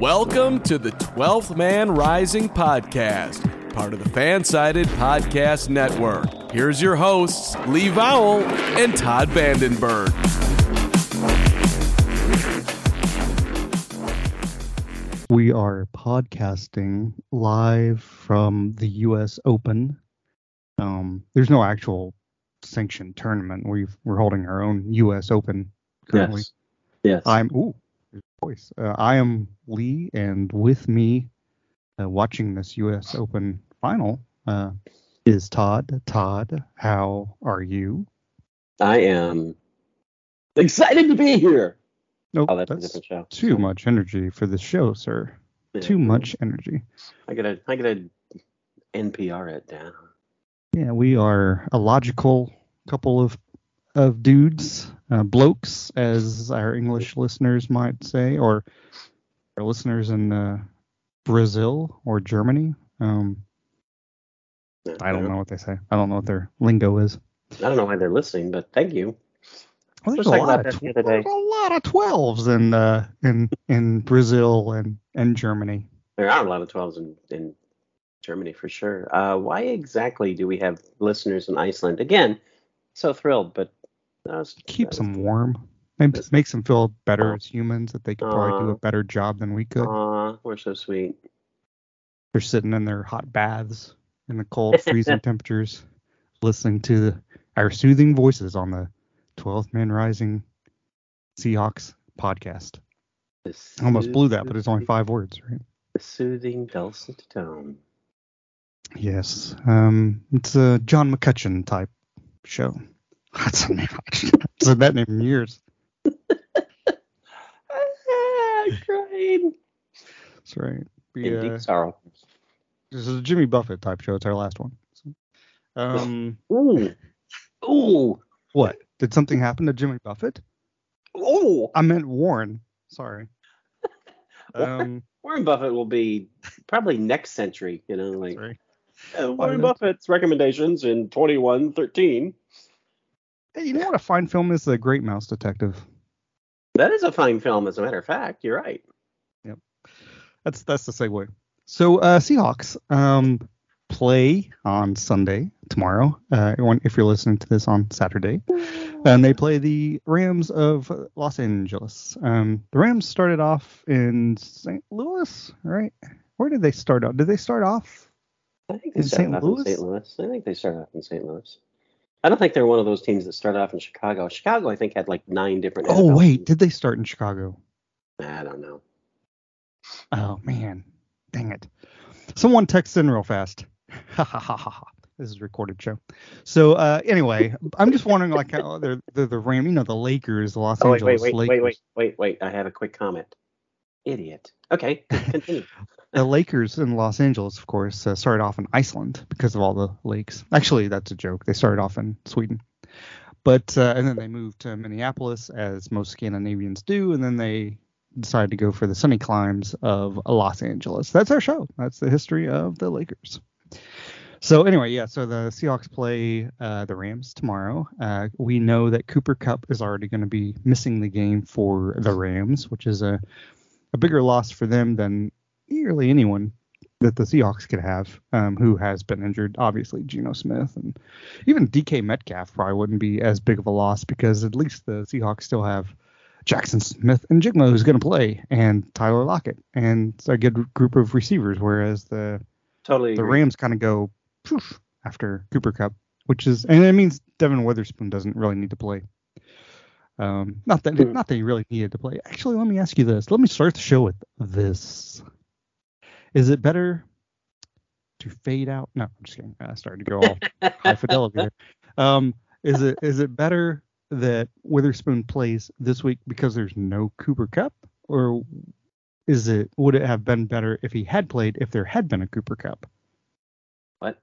Welcome to the 12th Man Rising podcast, part of the Fansided Podcast Network. Here's your hosts, Lee Vowell and Todd Vandenberg. We are podcasting live from the U.S. Open. Um, there's no actual sanctioned tournament. We've, we're holding our own U.S. Open currently. Yes. Yes. I'm ooh, there's a voice. Uh, I am Lee, and with me, uh, watching this U.S. Open final, uh, is Todd. Todd, how are you? I am excited to be here. Nope, Oh, that's, a different show. too much energy for this show, sir. Yeah. Too much energy. I gotta, I gotta NPR it down. Yeah, we are a logical couple of of dudes, uh, blokes, as our English listeners might say, or our listeners in uh, Brazil or Germany. Um, I don't know what they say. I don't know what their lingo is. I don't know why they're listening, but thank you. Well, there's a lot of the there's a lot of twelves in uh, in in Brazil and and Germany. There are a lot of 12s in, in Germany for sure. Uh, why exactly do we have listeners in Iceland? Again, so thrilled, but uh, Keeps them warm. Maybe makes them feel better as humans that they could probably do a better job than we could. Aw, we're so sweet. They're sitting in their hot baths in the cold, freezing temperatures, listening to the, our soothing voices on the 12th Man Rising Seahawks podcast. I almost blew that, but it's only five words, right? The soothing dulcet tone. Yes. Um, it's a John McCutcheon type show. That's a name. I haven't said that name in years. Ah, crying. That's right. In We, deep sorrow. this is a Jimmy Buffett type show. It's our last one. So, um, Ooh. Ooh. what? Did something happen to Jimmy Buffett? Oh. I meant Warren. Sorry. Warren- Um, Warren Buffett will be probably next century, you know, like uh, Warren Buffett's recommendations in 2113. Hey, you know what a fine film is? The Great Mouse Detective. That is a fine film, as a matter of fact. You're right. Yep. That's that's the segue. So uh, Seahawks um, play on Sunday tomorrow. Uh, if you're listening to this on Saturday, and they play the Rams of Los Angeles. Um, the Rams started off in St. Louis, right? Where did they start out? Did they start off? I think they In started St. off Louis? in St. Louis. I think they started off in St. Louis. I don't think they're one of those teams that started off in Chicago. Chicago, I think, had like nine different. Oh NFL wait, teams. did they start in Chicago? I don't know. Oh man, dang it! Someone text in real fast. Ha ha ha ha ha. This is a recorded show. So uh, anyway, I'm just wondering like how they're the the Ram, you know, the Lakers, the Los Oh wait, Angeles wait, wait, Lakers. wait, wait, wait, wait. I have a quick comment. Idiot. Okay, continue. The Lakers in Los Angeles, of course, uh, started off in Iceland because of all the lakes. Actually, that's a joke. They started off in Sweden, but uh, and then they moved to Minneapolis, as most Scandinavians do, and then they decided to go for the sunny climes of Los Angeles. That's our show. That's the history of the Lakers. So anyway, yeah. So the Seahawks play uh, the Rams tomorrow. Uh, we know that Cooper Kupp is already going to be missing the game for the Rams, which is a a bigger loss for them than nearly anyone that the Seahawks could have, um, who has been injured. Obviously, Geno Smith and even DK Metcalf probably wouldn't be as big of a loss because at least the Seahawks still have Jaxon Smith-Njigba who's going to play, and Tyler Lockett, and a good group of receivers. Whereas the Totally. the agree. Rams kind of go poof after Cooper Kupp, which is and it means Devon Witherspoon doesn't really need to play. Um, not that Hmm. not that he really needed to play. Actually, let me ask you this. Let me start the show with this. Is it better to fade out? No, I'm just kidding. I started to go all high fidelity there. Um, is it is it better that Witherspoon plays this week because there's no Cooper Kupp, or is it would it have been better if he had played if there had been a Cooper Kupp? What?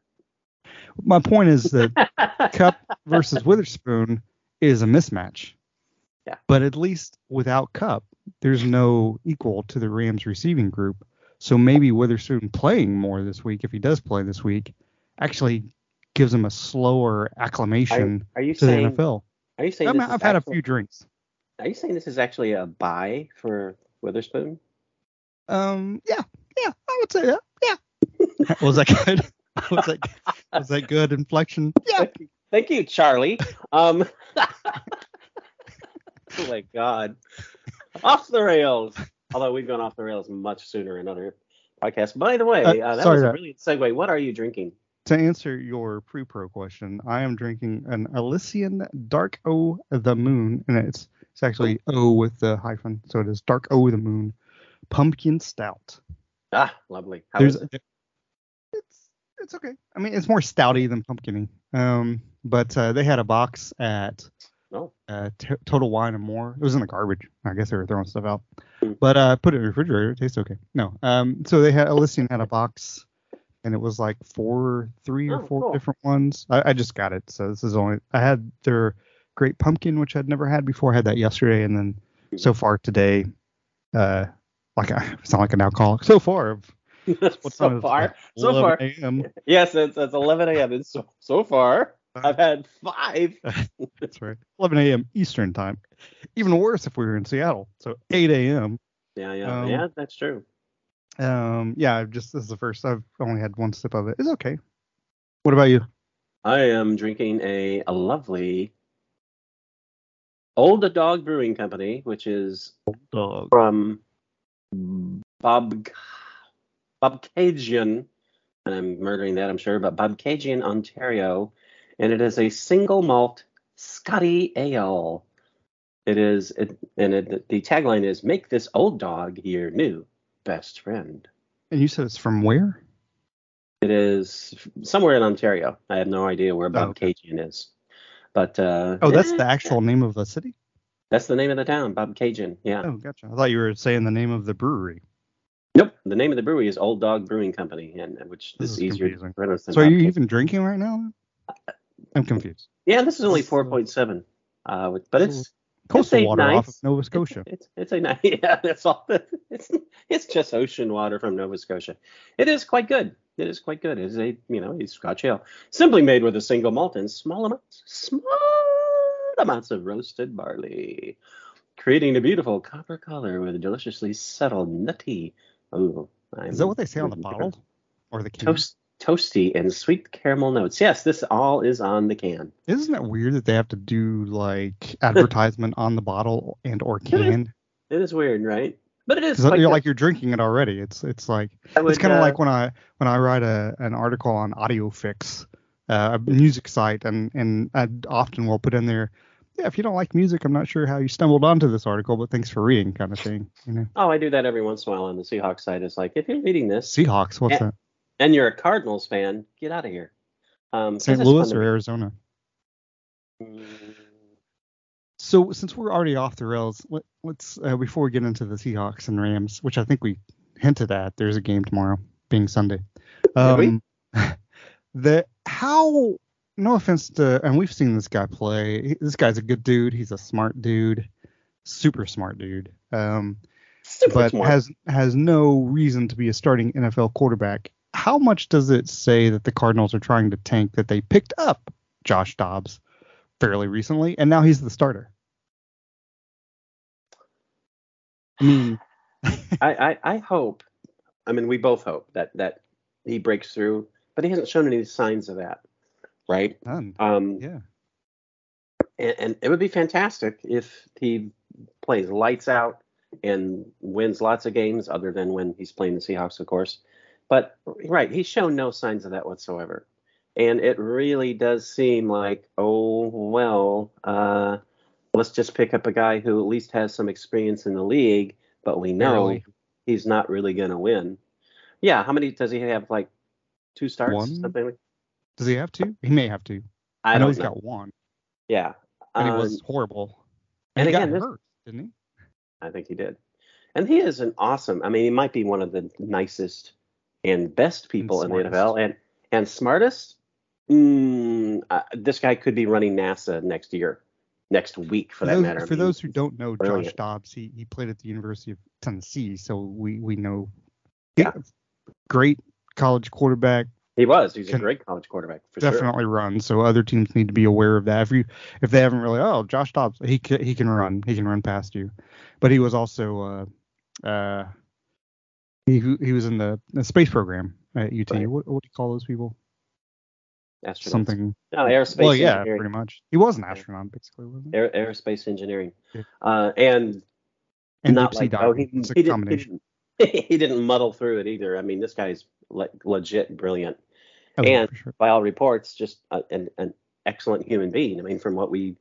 My point is that Kupp versus Witherspoon is a mismatch. Yeah. But at least without Kupp, there's no equal to the Rams receiving group. So maybe Witherspoon playing more this week, if he does play this week, actually gives him a slower Are, acclimation are you to the? NFL. Are you saying? I mean, I've had a few drinks. Are you saying this is actually a buy for Witherspoon? Um, yeah, yeah, I would say that. Yeah. was that good? was that was that good inflection? Yeah. Thank you, Charlie. Um, oh my God, off the rails. Although we've gone off the rails much sooner in other podcasts. By the way, Uh, uh, that sorry, was a that- brilliant segue. What are you drinking? To answer your pre-pro question, I am drinking an Elysian Dark O the Moon, and it's it's actually O with the hyphen, so it is Dark O the Moon Pumpkin Stout. Ah, lovely. How There's is it? it's it's okay. I mean, it's more stouty than pumpkiny. Um, but uh, they had a box at Oh, uh, T- Total Wine and More. It was in the garbage. I guess they were throwing stuff out. Hmm. But uh, put it in the refrigerator. It tastes okay. No. Um, so they had Elysian had a box, and it was like four, three or Oh, four cool. different ones. I, I just got it. So this is only I had their Great Pumpkin, which I'd never had before. I had that yesterday, and then Hmm. so far today, uh, like I sound like an alcoholic. So far, I've- so time is it? far, so far. Yes, it's, it's 11 a.m. It's so, so far. I've had five. That's right. 11 a.m. Eastern time. Even worse if we were in Seattle. So 8 a.m. Yeah, yeah, Um, yeah. That's true. Um, yeah, I've just this is the first. I've only had one sip of it. It's okay. What about you? I am drinking a, a lovely Old Dog Brewing Company, which is Dog. from Bob Bobcaygeon, and I'm murdering that, I'm sure, but Bobcaygeon, Ontario, and it is a single malt Scotty ale. It is, it, and it, the tagline is "Make this old dog your new best friend." And you said it's from where? It is somewhere in Ontario. I have no idea where Oh, Bobcaygeon is, but uh, Oh, that's eh, the actual name of the city. That's the name of the town, Bobcaygeon. Yeah. Oh, gotcha. I thought you were saying the name of the brewery. Nope. The name of the brewery is Old Dog Brewing Company, and which This is, is easier confusing. to pronounce So are Bob you Cajun. even drinking right now? I'm confused. Yeah, this is only This is, uh, 4.7, uh, but it's Coastal a water off of Nova Scotia. It's it's a nice yeah. That's all. It's it's just ocean water from Nova Scotia. It is quite good. It is quite good. It is a you know a Scotch ale, simply made with a single malt and small amounts small amounts of roasted barley, creating a beautiful copper color with a deliciously subtle nutty. Oh, Is that what they say on the bottle or the can? Toast, toasty and sweet caramel notes. Yes, this all is on the can. Isn't it weird that they have to do like advertisement on the bottle and or can? It is weird, right? But it is quite you're like you're drinking it already. It's it's like I it's kind of uh, like when I when I write a an article on AudioFix, uh, a music site, and and I often will put in there, yeah, if you don't like music, I'm not sure how you stumbled onto this article, but thanks for reading, kind of thing. You know, Oh, I do that every once in a while on the Seahawks site. It's like if you're reading this Seahawks, what's Yeah. that? And you're a Cardinals fan, get out of here. Um, St. Louis or to- Arizona? Mm, So since we're already off the rails, let, let's uh, before we get into the Seahawks and Rams, which I think we hinted at, there's a game tomorrow, being Sunday. Um, the how? No offense to, and we've seen this guy play. This guy's a good dude. He's a smart dude, super smart dude. Um, super but smart. has has no reason to be a starting NFL quarterback. How much does it say that the Cardinals are trying to tank that they picked up Josh Dobbs fairly recently, and now he's the starter? I mean, I, I, I hope. I mean, we both hope that that he breaks through, but he hasn't shown any signs of that, right? none. Um, Yeah. and, and it would be fantastic if he plays lights out and wins lots of games, other than when he's playing the Seahawks, of course. But right, he's shown no signs of that whatsoever. And it really does seem like, oh well, uh, let's just pick up a guy who at least has some experience in the league, but we know Barely. he's not really going to win. Yeah, how many does he have? Like two starts, One? something like. Does he have two? He may have two. I, I, know he's know. got one, Yeah, and Um, he was horrible. and And, he again, got this- didn't he? I think he did. And he is an awesome. I mean, he might be one of the nicest and best people in the. NFL, and and smartest. Mm, uh, this guy could be running NASA next year, next week for, For that those, matter. I for mean, those who don't know, Josh brilliant. Dobbs, he, he played at the University of Tennessee, so we we know. Yeah. Great college quarterback, he was. He's a great college quarterback for sure. definitely run. So other teams need to be aware of that. If you if they haven't really, oh, Josh Dobbs, he can, he can run, he can run past you, but he was also uh uh he he was in the, the space program at UT. Right. What what do you call those people? Astronauts. Something. No, aerospace well, yeah, pretty much. He was an astronaut, basically, wasn't he? Aer- aerospace engineering. Yeah. Uh, and And not like oh he, It's a he, didn't, he combination. didn't he didn't muddle through it either. I mean, this guy's le- legit brilliant. Oh, and sure. by all reports, just a, an, an excellent human being. I mean, from what we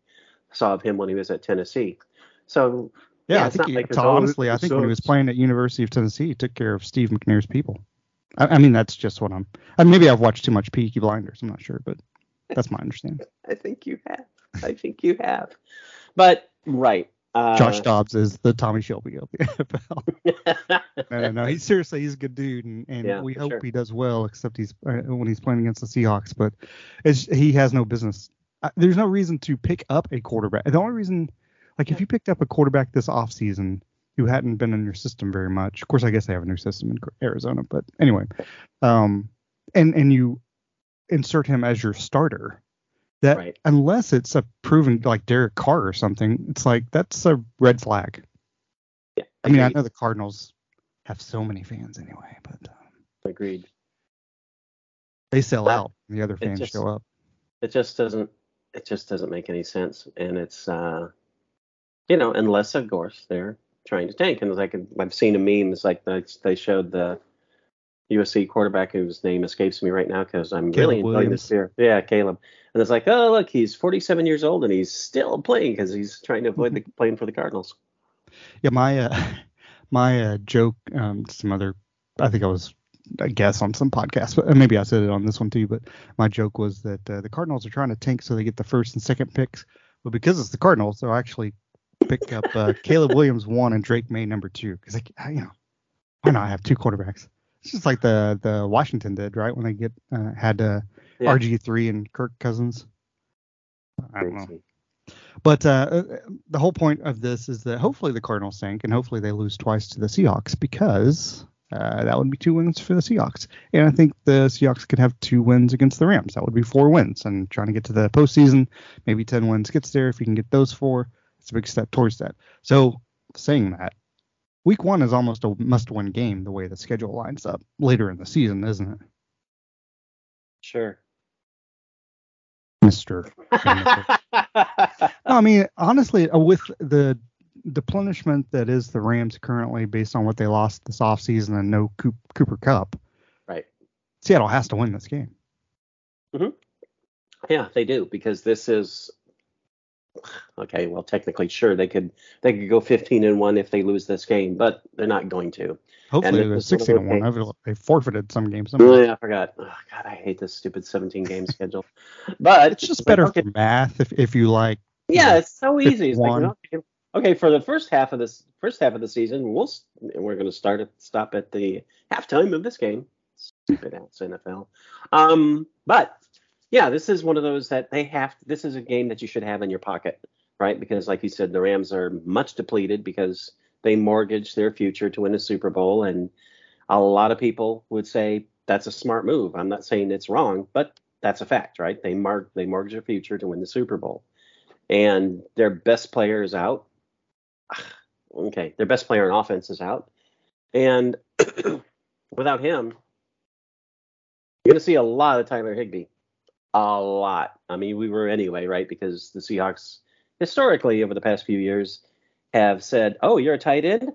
saw of him when he was at Tennessee. So Yeah, yeah, I think he, like to honestly, I think when he was playing at University of Tennessee, he took care of Steve McNair's people. I, I mean, that's just what I'm. I maybe I've watched too much Peaky Blinders. I'm not sure, but that's my understanding. I think you have. I think you have. But right. Uh, Josh Dobbs is the Tommy Shelby of the NFL. No, no, no. He's seriously, he's a good dude, and, and Yeah, we hope sure. he does well. Except he's uh, when he's playing against the Seahawks, but it's, he has no business. Uh, there's no reason to pick up a quarterback. The only reason, like, if you picked up a quarterback this offseason who hadn't been in your system very much, of course, I guess they have a new system in Arizona, but anyway, um, and and you insert him as your starter. That Right. unless it's a proven like Derek Carr or something, it's like that's a red flag. yeah, I mean, I know the Cardinals have so many fans anyway, but uh, agreed. they sell Well, out. and The other fans just- show up. It just doesn't. It just doesn't make any sense, and it's uh, you know, unless of course they're trying to tank. And like I've seen a meme. It's like they, they showed the USC quarterback whose name escapes me right now because I'm really Caleb enjoying this year. Yeah, Caleb. And it's like, oh look, he's 47 years old and he's still playing because he's trying to avoid the playing for the Cardinals. Yeah, my uh, my uh, joke. Um, some other. I think I was. I guess on some podcast, but maybe I said it on this one too. But my joke was that uh, the Cardinals are trying to tank so they get the first and second picks, but because it's the Cardinals, they'll actually pick up uh, Caleb Williams one and Drake Maye number two. Because like, you know, why not have two quarterbacks? It's just like the the Washington did, right? When they get uh, had uh, Yeah. RG three and Kirk Cousins. I don't know. But uh, uh, the whole point of this is that hopefully the Cardinals sink and hopefully they lose twice to the Seahawks because uh, that would be two wins for the Seahawks. And I think the Seahawks could have two wins against the Rams. That would be four wins. And trying to get to the postseason, maybe 10 wins gets there. If you can get those four, it's a big step towards that. So saying that, week one is almost a must win game the way the schedule lines up later in the season, isn't it, Sure. Mr. No, I mean, honestly, uh, with the the plenishment that is the Rams currently, based on what they lost this offseason and no Coop, Cooper Kupp, right. Seattle has to win this game. Mhm. Yeah, they do because this is okay. Well, technically, sure they could they could go 15 and one if they lose this game, but they're not going to. Hopefully, And they're this is one 16 and one. I've- They forfeited some games. Oh, yeah, I forgot. Oh, God, I hate this stupid 17 game schedule. But It's just like, better okay, for math if, if you like. Yeah, it's so easy. It's like, okay, okay, for the first half of this first half of the season, we'll we're going to start at stop at the halftime of this game. Stupid ass NFL. Um, but yeah, this is one of those that they have. This is a game that you should have in your pocket, right? Because like you said, the Rams are much depleted because they mortgaged their future to win a Super Bowl, and a lot of people would say that's a smart move. I'm not saying it's wrong, but that's a fact, right? They mark they mortgage their future to win the Super Bowl and their best player is out. Okay, their best player in offense is out, and without him, you're going to see a lot of Tyler Higbee. A lot. I mean, we were anyway, right? Because the Seahawks, historically, over the past few years, have said, "Oh, you're a tight end,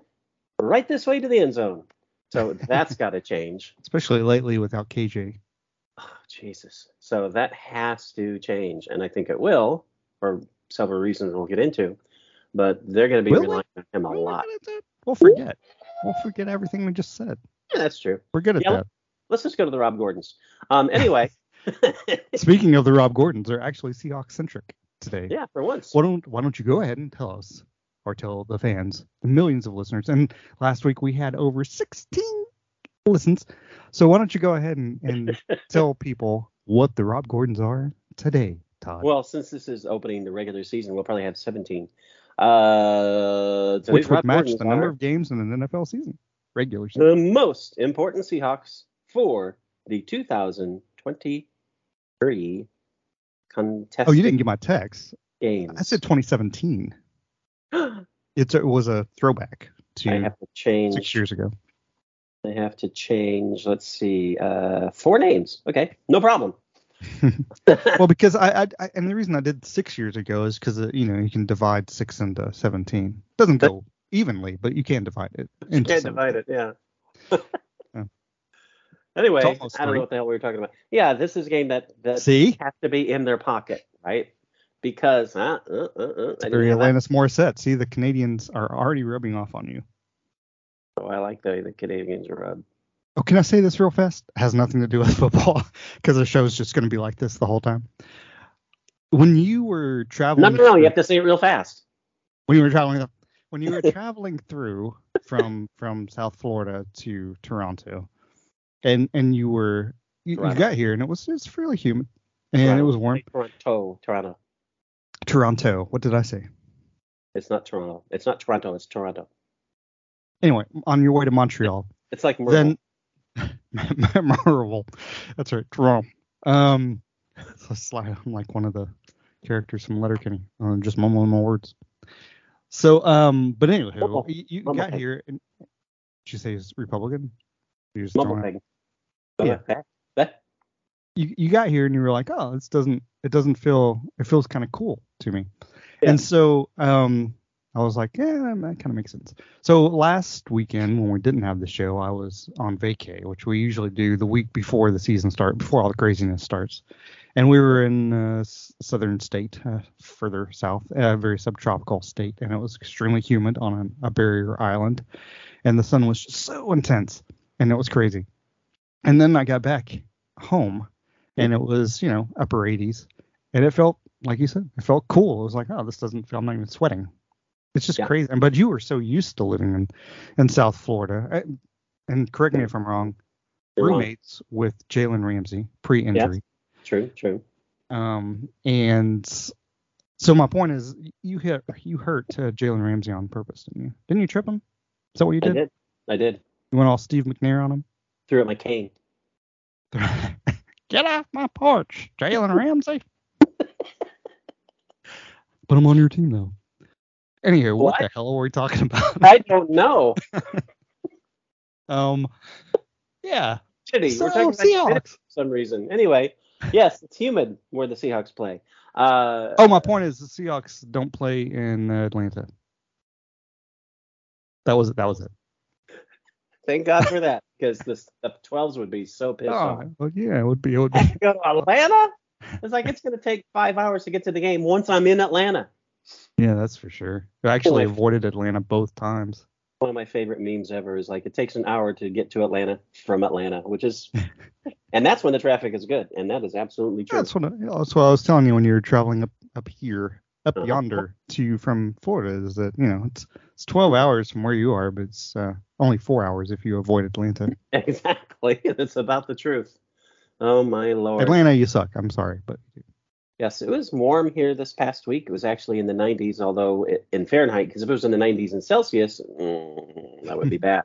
right this way to the end zone." So that's got to change. Especially lately without KJ. Oh, Jesus. So that has to change, and I think it will for several reasons we'll get into. But they're going to be relying on him a lot. We'll forget. We'll forget everything we just said. Yeah, that's true. We're good at Yeah, that. Let's just go to the Rob Gordons. Um, anyway. Speaking of the Rob Gordons, they're actually Seahawks centric today. yeah, for once. Why don't Why don't you go ahead and tell us, or tell the fans, the millions of listeners? And last week we had over 16 listens. So why don't you go ahead and, and tell people what the Rob Gordons are today, Todd? Well, since this is opening the regular season, we'll probably have 17. Uh, Which would Rob match Gordons the number of games in an NFL season, regular season. the most important Seahawks for the 2023 contested oh, you didn't get my text. games. I said 2017. It was a throwback I to have to change. six years ago. I have to change. Let's see. Uh, four names. Okay, no problem. well, because I, I, I and the reason I did six years ago is because you know you can divide six into seventeen. Doesn't go evenly, but you can divide it. You can't 17. divide it. Yeah. Anyway, I don't three. know what the hell we were talking about. Yeah, this is a game that that See, has to be in their pocket, right? Because uh, uh, uh, uh, it's very. Alanis Morissette. See, the Canadians are already rubbing off on you. Oh, I like the way the Canadians are rub. Oh, can I say this real fast? It has nothing to do with football because the show's just going to be like this the whole time. When you were traveling, no, no. You through- have to say it real fast. when you were traveling when you were traveling through from from South Florida to Toronto, and and you were you, you got here and it was it's fairly humid and it was warm. Toronto, Toronto. Toronto. What did I say? It's not Toronto. It's not Toronto. It's Toronto. Anyway, on your way to Montreal, It's like Merle. then memorable. That's right, Toronto. Um, so slide. I'm like one of the characters from Letterkenny. Uh, just mumbling my words. So, um, but anyway, you, you got here and did you say he's Republican? Just Mumble throwing out- pig. Yeah. Uh, that- you, you got here and you were like, oh, this doesn't it doesn't feel it feels kind of cool to me. Yeah. And so um I was like, yeah, that kind of makes sense. So last weekend when we didn't have the show, I was on vacay, which we usually do the week before the season starts, before all the craziness starts. And we were in a southern state, uh, further south, a very subtropical state, and it was extremely humid on a, a barrier island, and the sun was just so intense, and it was crazy. And then I got back home, and it was you know upper 80s, and it felt like you said, it felt cool. It was like, oh, this doesn't feel. I'm not even sweating. It's just Yeah. crazy. And but you were so used to living in in South Florida, I- and correct me if I'm wrong. you're wrong. Roommates with Jalen Ramsey pre-injury. True, true. Um, and so my point is, you hit you hurt uh, Jalen Ramsey on purpose, didn't you? Didn't you trip him? Is that what you I did? did. I did. You went all Steve McNair on him? Threw at my cane. Get off my porch, Jalen Ramsey. but I'm on your team though. Anywho, what, What? the hell are we talking about? I don't know. um, yeah. Shitty. So, We're talking about Seahawks. for some reason. Anyway, yes, it's humid where the Seahawks play. Uh, Oh, my point is the Seahawks don't play in Atlanta. That was it. That was it. Thank God for that, because the, the 12s would be so pissed oh, off. Oh, well, yeah, it would be. It would be. I have to go to Atlanta? It's like it's going to take five hours to get to the game once I'm in Atlanta. Yeah, that's for sure. I actually Boy. avoided Atlanta both times. One of my favorite memes ever is like it takes an hour to get to Atlanta from Atlanta, which is, and that's when the traffic is good, and that is absolutely true. That's what, I, that's what I was telling you when you were traveling up up here, up Uh-huh. yonder to you from Florida. Is that you know it's it's 12 hours from where you are, but it's uh, only four hours if you avoid Atlanta. Exactly, it's about the truth. Oh my lord. Atlanta, you suck. I'm sorry, but Yes, it was warm here this past week. It was actually in the 90s, although it, in Fahrenheit, because if it was in the 90s in Celsius, mm, that would be bad.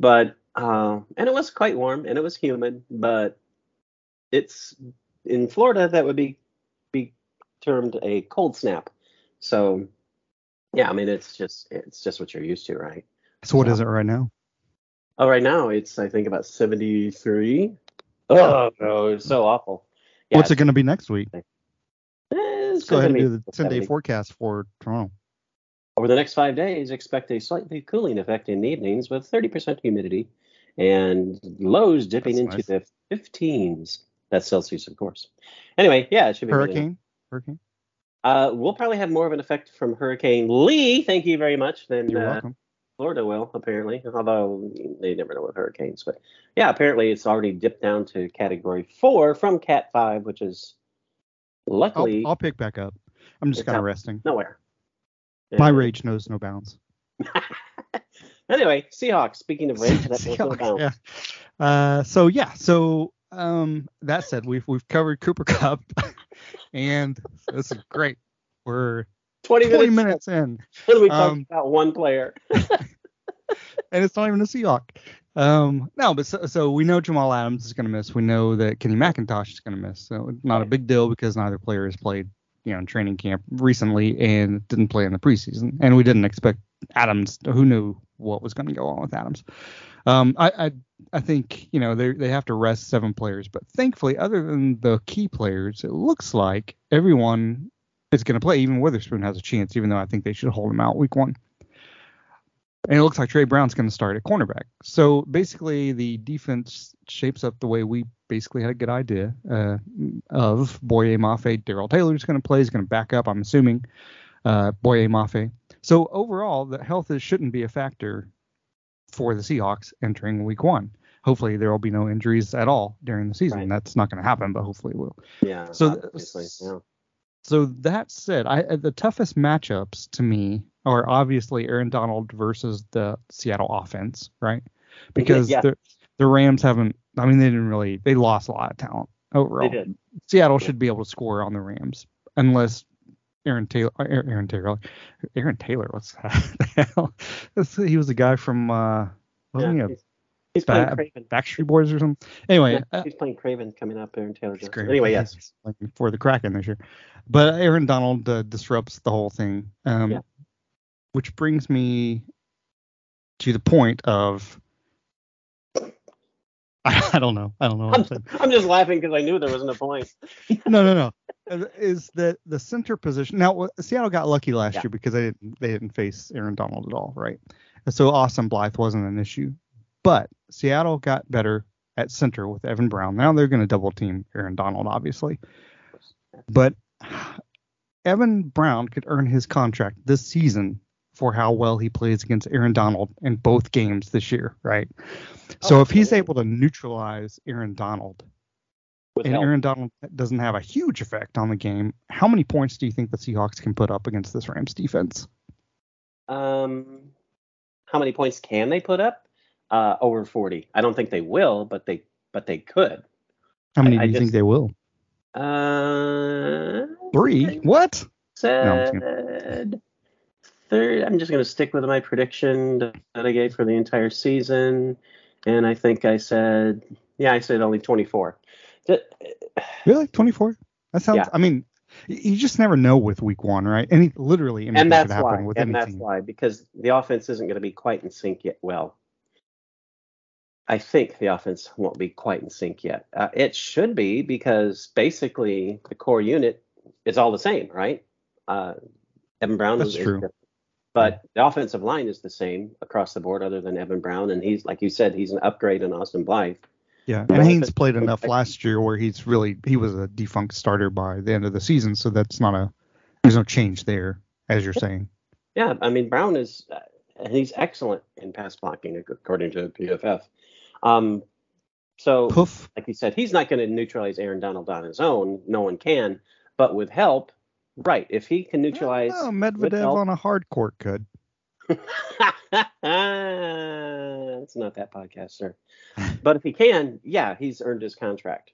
But uh, and it was quite warm and it was humid, but it's in Florida that would be termed a cold snap. So yeah, I mean it's just it's just what you're used to, right? so what So- is it right now? Oh, right now it's I think about 73. Oh no, it's so awful. Yeah, What's it going to be next week? eh, Let's go ahead and do the 10 day forecast for Toronto. Over the next five days, expect a slightly cooling effect in the evenings with 30% humidity and lows dipping into nice. the 15s. That's Celsius, of course. Anyway, yeah, it should be. Hurricane. Hurricane. Uh, we'll probably have more of an effect from Hurricane Lee. Thank you very much. Than You're uh, welcome. Florida will apparently, although they never know with hurricanes. But yeah, apparently it's already dipped down to Category Four from Cat Five, which is I'll, luckily I'll pick back up. I'm just kind of resting. nowhere. My rage knows no bounds. anyway, Seahawks. Speaking of rage, that knows no bounds. yeah. Uh, so yeah, so um, that said, we've we've covered Cooper Kupp, and this is great. We're 20 20 minutes. minutes in, we talked Um, about one player. and it's not even a Seahawk. Um, no, but so, so we know Jamal Adams is going to miss. We know that Kenny McIntosh is going to miss. So not a big deal because neither player has played, you know, in training camp recently and didn't play in the preseason. And we didn't expect Adams. Who knew what was going to go on with Adams? Um, I, I I think you know they they have to rest seven players, but thankfully, other than the key players, it looks like everyone is going to play. Even Witherspoon has a chance, even though I think they should hold him out week one. And it looks like Tre Brown's going to start at cornerback. So basically, the defense shapes up the way we basically had a good idea uh, of Boye Mafe. Darrell Taylor's going to play. He's going to back up, I'm assuming, uh, Boye Mafe. So overall, the health is, shouldn't be a factor for the Seahawks entering week one. Hopefully, there will be no injuries at all during the season. Right. That's not going to happen, but hopefully it will. Yeah. So yeah. So that said, I the toughest matchups to me are obviously Aaron Donald versus the Seattle offense, right? Because yeah. the the Rams haven't. I mean, they didn't really. They lost a lot of talent overall. They did. Seattle should be able to score on the Rams unless Aaron Taylor. Aaron Aaron Taylor. Aaron Taylor. What's that? the hell? He was a guy from. uh Wasn't Yeah, he a he's, playing Kraven. Backstreet Boys or something? Anyway, Yeah, uh, he's playing Kraven coming up Aaron Taylor. Anyway, yes. Like for the Kraken this year. But Aaron Donald uh, disrupts the whole thing. Um, Yeah. Which brings me to the point of I, I don't know. I don't know what I'm I'm. I'm just laughing because I knew there wasn't a point. No, no, no. Is that the center position? Now Seattle got lucky last Yeah. year because they didn't they didn't face Aaron Donald at all, right? So Austin Blythe wasn't an issue. But Seattle got better at center with Evan Brown. Now they're going to double team Aaron Donald, obviously. But Evan Brown could earn his contract this season for how well he plays against Aaron Donald in both games this year, right? So Oh, if he's able to neutralize Aaron Donald With and help. Aaron Donald doesn't have a huge effect on the game, how many points do you think the Seahawks can put up against this Rams defense? Um, how many points can they put up? Uh, over 40. I don't think they will, but they but they could. How many I- do you think they will? Uh, Three? What? Said third. I'm just gonna stick with my prediction that I gave for the entire season, and I think I said yeah, I said only 24. Th- Really? 24? That sounds. Yeah. I mean, you just never know with week one, right? Any literally anything and that's could happen why. with And any that's why because the offense isn't going to be quite in sync yet. Well, I think the offense won't be quite in sync yet. Uh, it should be because basically the core unit is all the same, right? Uh, Evan Brown That's true. But the offensive line is the same across the board, other than Evan Brown, and he's like you said, he's an upgrade on Austin Blythe. Yeah, and Haynes played enough last year where he's really he was a defunct starter by the end of the season, so that's not a there's no change there, as you're saying. Yeah, I mean Brown is uh, he's excellent in pass blocking according to PFF. Um, so Poof. like you said, he's not going to neutralize Aaron Donald on his own. No one can, but with help, right? If he can neutralize, Oh, Medvedev on a hard court could. it's not that podcast, sir. But if he can, yeah, he's earned his contract,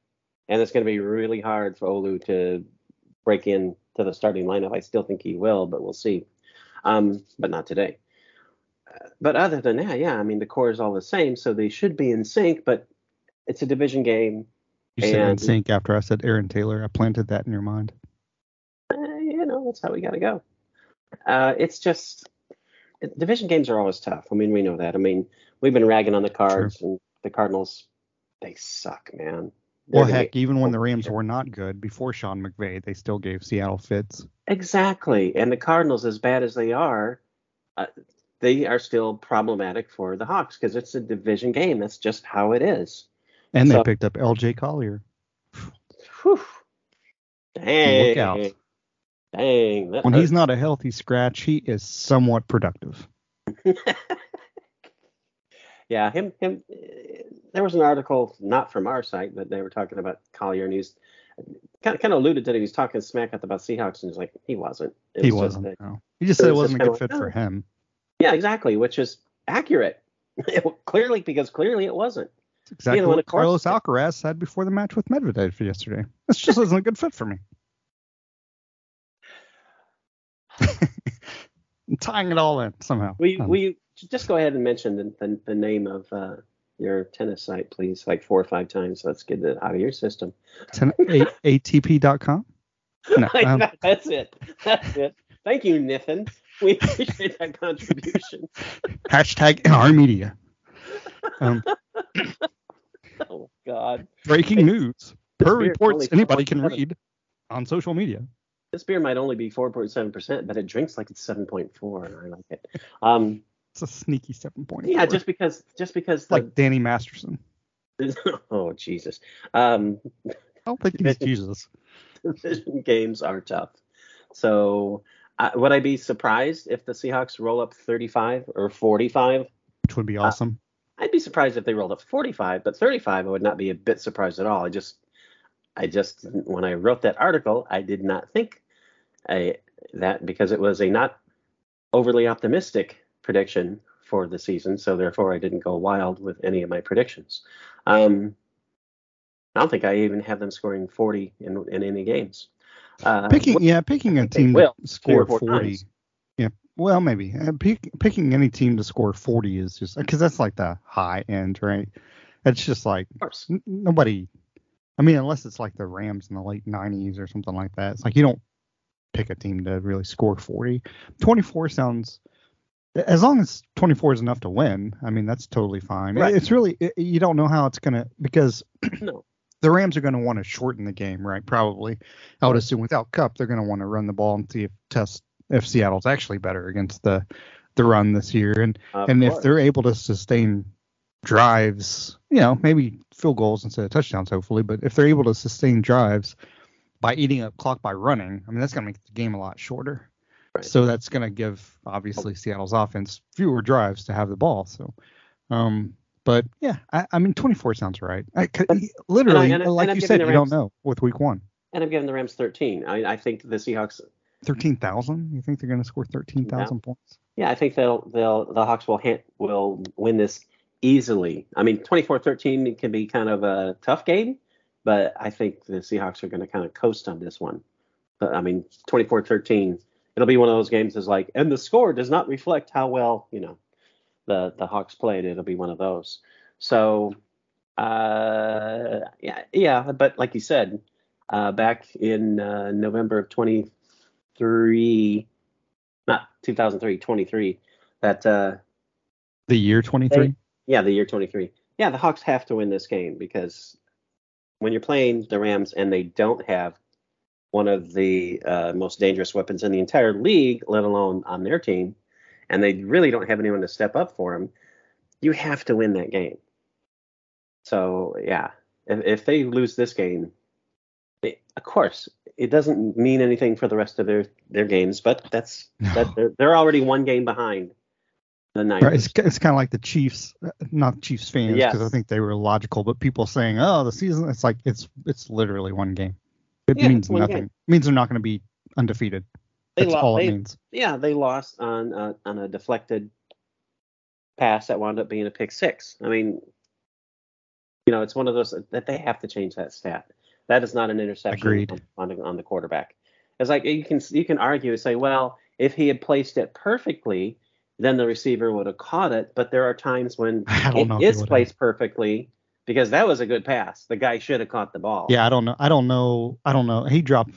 and it's going to be really hard for Olu to break in to the starting lineup. I still think he will, but we'll see. Um, but not today. Uh, But other than that, yeah, I mean the core is all the same, so they should be in sync. But it's a division game. You said in sync after I said Aaron Taylor. I planted that in your mind. That's how we got to go. Uh, it's just division games are always tough. I mean, we know that. I mean, we've been ragging on the Cards and the Cardinals. They suck, man. They're Well, heck, even when the Rams were not good before Sean McVay, they still gave Seattle fits. exactly. And the Cardinals, as bad as they are, uh, they are still problematic for the Hawks because it's a division game. That's just how it is. And So- they picked up L.J. Collier. Whew. Dang. Look out. Dang. that When hurt. he's not a healthy scratch, he is somewhat productive. yeah, him. Him. There was an article, not from our site, but they were talking about Collier, and he's kind of, kind of alluded that he was talking smack about Seahawks, and he's like, he wasn't. It he was that- no. He just it said it was wasn't a good fit like, for oh. him. yeah, exactly, which is accurate. clearly, because clearly it wasn't. Exactly know, what Carlos Alcaraz said before the match with Medvedev yesterday. This just isn't a good fit for me. I'm tying it all in somehow. Will you, Um, will you just go ahead and mention the, the, the name of uh, your tennis site, please, like four or five times. Let's get it out of your system. ten- a- ATP.com. No, um, That's it. That's it. Thank you, Niffin. We appreciate that contribution. hashtag our media. Um, Oh God, breaking news. Per reports anybody can read on social media. This beer might only be 4.7 percent, but it drinks like it's 7.4, and I like it. Um, It's a sneaky seven point. yeah, just because, just because the, like Danny Masterson. oh Jesus, um, I don't think he's Jesus. division games are tough. So, uh, would I be surprised if the Seahawks roll up 35 or 45? Which would be awesome. I'd be surprised if they rolled up 45, but 35 I would not be a bit surprised at all. I just, I just when I wrote that article, I did not think I, that because it was a not overly optimistic prediction for the season, so therefore I didn't go wild with any of my predictions. Um, I don't think I even have them scoring 40 in in any games. Uh, picking, yeah, picking a team will, to score 40. times. Yeah, well, maybe uh, pick, picking any team to score 40 is just because that's like the high end, right? It's just like of course. n- nobody. I mean, unless it's like the Rams in the late 90s or something like that. It's like you don't pick a team to really score 40. 24 sounds. As long as 24 is enough to win, I mean that's totally fine. Right. It's really it, you don't know how it's gonna because No. the Rams are going to want to shorten the game, right? Probably. I would assume without Kupp, they're going to want to run the ball and see if test if Seattle's actually better against the the run this year, and Of and if they're able to sustain drives, you know, maybe field goals instead of touchdowns, hopefully, but if they're able to sustain drives by eating up clock by running, I mean that's going to make the game a lot shorter. Right. So that's going to give obviously Seattle's offense fewer drives to have the ball. So, um, but yeah, I, I mean 24 sounds right. I, literally, and I- like and you said, you don't know with week one. and I'm giving the Rams 13. I, I think the Seahawks 13,000? You think they're going to score 13,000 points? Yeah, I think they'll they'll the Hawks will hit, will win this easily. I mean, 24-13 can be kind of a tough game, but I think the Seahawks are going to kind of coast on this one. But I mean, 24-13, it'll be one of those games that's like, and the score does not reflect how well you know the the Hawks played. It'll be one of those. So, uh, yeah, yeah, but like you said, uh, back in uh, November of 23 not 2003, 23. That uh, The year 23? Yeah, the year 23. Yeah, the Hawks have to win this game because when you're playing the Rams and they don't have one of the uh, most dangerous weapons in the entire league, let alone on their team, and they really don't have anyone to step up for them, you have to win that game. So yeah, if, if they lose this game, it, of course it doesn't mean anything for the rest of their their games, but that's No. that they're, they're already one game behind the Niners. Right, it's it's kind of like the Chiefs, not Chiefs fans, because I think they were logical, but people saying, "Oh, the season," it's like it's it's literally one game. It Yeah, means nothing. game. It means they're not going to be undefeated. They That's lo- all it means. Yeah, they lost on uh, on a deflected pass that wound up being a pick six. I mean, you know, it's one of those that they have to change that stat. That is not an interception Agreed. on, on the quarterback. It's like you can you can argue and say, well, if he had placed it perfectly, then the receiver would have caught it. But there are times when I don't know if he it is have. placed perfectly because that was a good pass. The guy should have caught the ball. Yeah, I don't know. I don't know. I don't know. He dropped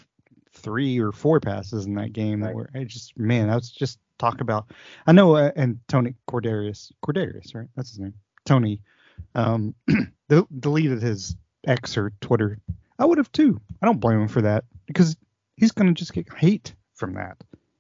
three or four passes in that game that Right. were I just man. That's just talk about. I know. Uh, and Tony Kadarius, Kadarius, right? That's his name. Tony, um, del- deleted his X or Twitter. I would have too. I don't blame him for that because he's gonna just get hate from that.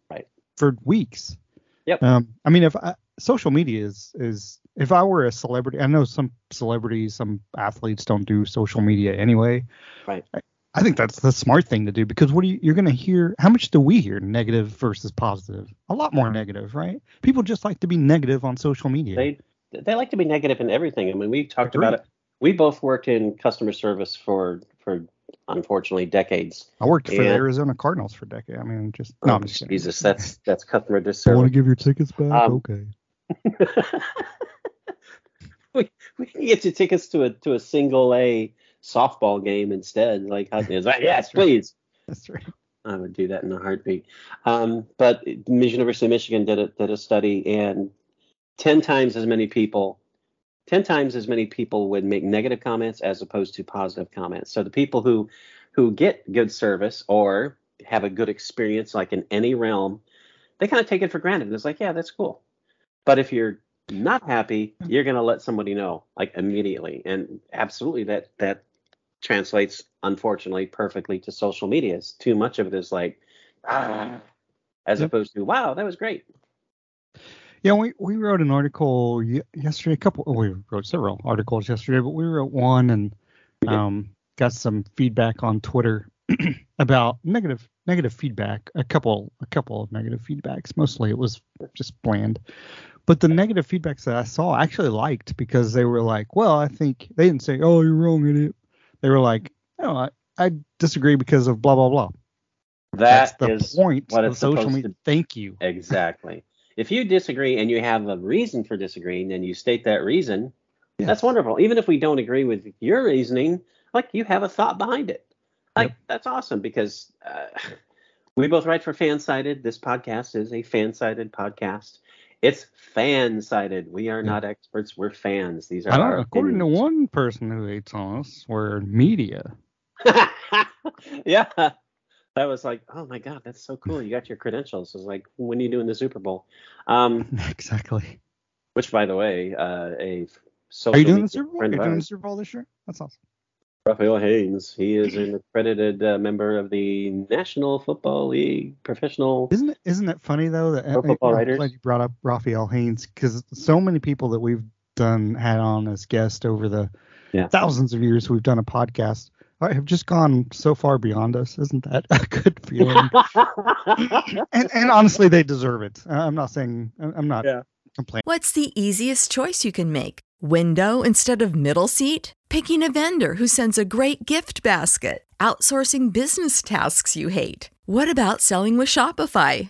Right. For weeks. Yep. Um, I mean, if I, social media is is if I were a celebrity, I know some celebrities, some athletes don't do social media anyway. Right. I, I think that's the smart thing to do because what are you, you're going to hear? How much do we hear negative versus positive? A lot more negative, right? People just like to be negative on social media. They they like to be negative in everything. I mean, we talked Agreed. about it. We both worked in customer service for for unfortunately decades. I worked for the Arizona Cardinals for a decade. I mean, just no, Oh, I'm just kidding. Jesus, that's that's customer I want to give your tickets back. Um, okay. we we can get you tickets to a to a single A softball game instead. Like, how- like, yes, please. That's right. I would do that in a heartbeat. Um, but University of Michigan did a, did a study, and ten times as many people, ten times as many people would make negative comments as opposed to positive comments. So the people who who get good service or have a good experience, like in any realm, they kind of take it for granted. It's like, yeah, that's cool. But if you're not happy, you're gonna let somebody know like immediately, and absolutely that that translates unfortunately perfectly to social media. It's too much of it is like, ah, as Yep. opposed to wow, that was great. Yeah, we, we wrote an article yesterday. A couple, oh, we wrote several articles yesterday, but we wrote one and um, got some feedback on Twitter about negative negative feedback. A couple a couple of negative feedbacks. Mostly it was just bland. But the negative feedbacks that I saw, I actually liked because they were like, well, I think they didn't say, oh, you're wrong in it. They were like, no, I, I disagree because of blah blah blah. That That's the is point what of it's social supposed media. to Thank you. exactly. If you disagree and you have a reason for disagreeing, then you state that reason. That's wonderful. Even if we don't agree with your reasoning, like you have a thought behind it. Like Yep. that's awesome because uh, we both write for Fansided. This podcast is a fan-sided podcast. It's fan-sided. We are not experts. We're fans. These are I don't. our According to one person who hates on us, we're media. yeah. That was like, oh my god, that's so cool. You got your credentials. It was like, when are you doing the Super Bowl? Um, exactly. which, by the way, uh, a social Are you doing the Super Bowl? Are you doing the Super Bowl this year? That's awesome. Raphael Haynes, he is an accredited uh, member of the National Football League professional. Isn't it? Isn't it funny though that Pro Football I'm Writers? glad you brought up Raphael Haynes because so many people that we've done had on as guests over the Yeah. thousands of years we've done a podcast are- have just gone so far beyond us. Isn't that a good feeling? and, and honestly, they deserve it. Uh, I'm not saying I'm I'm not Yeah. complaining. What's the easiest choice you can make? Window instead of middle seat? Picking a vendor who sends a great gift basket? Outsourcing business tasks you hate? What about selling with Shopify?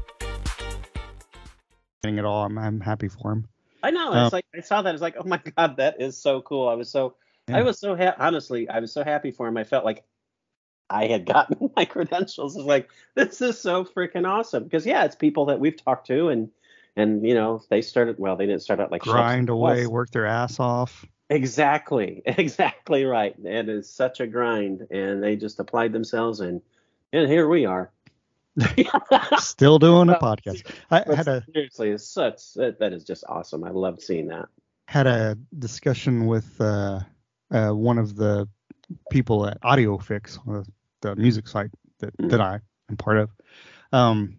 At all, I'm I'm happy for him. I know. Um, It's like I saw that. It's like, oh my god, that is so cool. I was so, Yeah. I was so ha- honestly, I was so happy for him. I felt like I had gotten my credentials. It's like this is so freaking awesome because yeah, it's people that we've talked to and and you know they started well they didn't start out like Grind away, work their ass off. Exactly, exactly right. It is such a grind, and they just applied themselves, and and here we are. Still doing a podcast. I had a seriously, it's such that, that is just awesome. I loved seeing that. had a discussion with uh, uh, one of the people at AudioFix, the music site that, Mm. that I am part of. Um,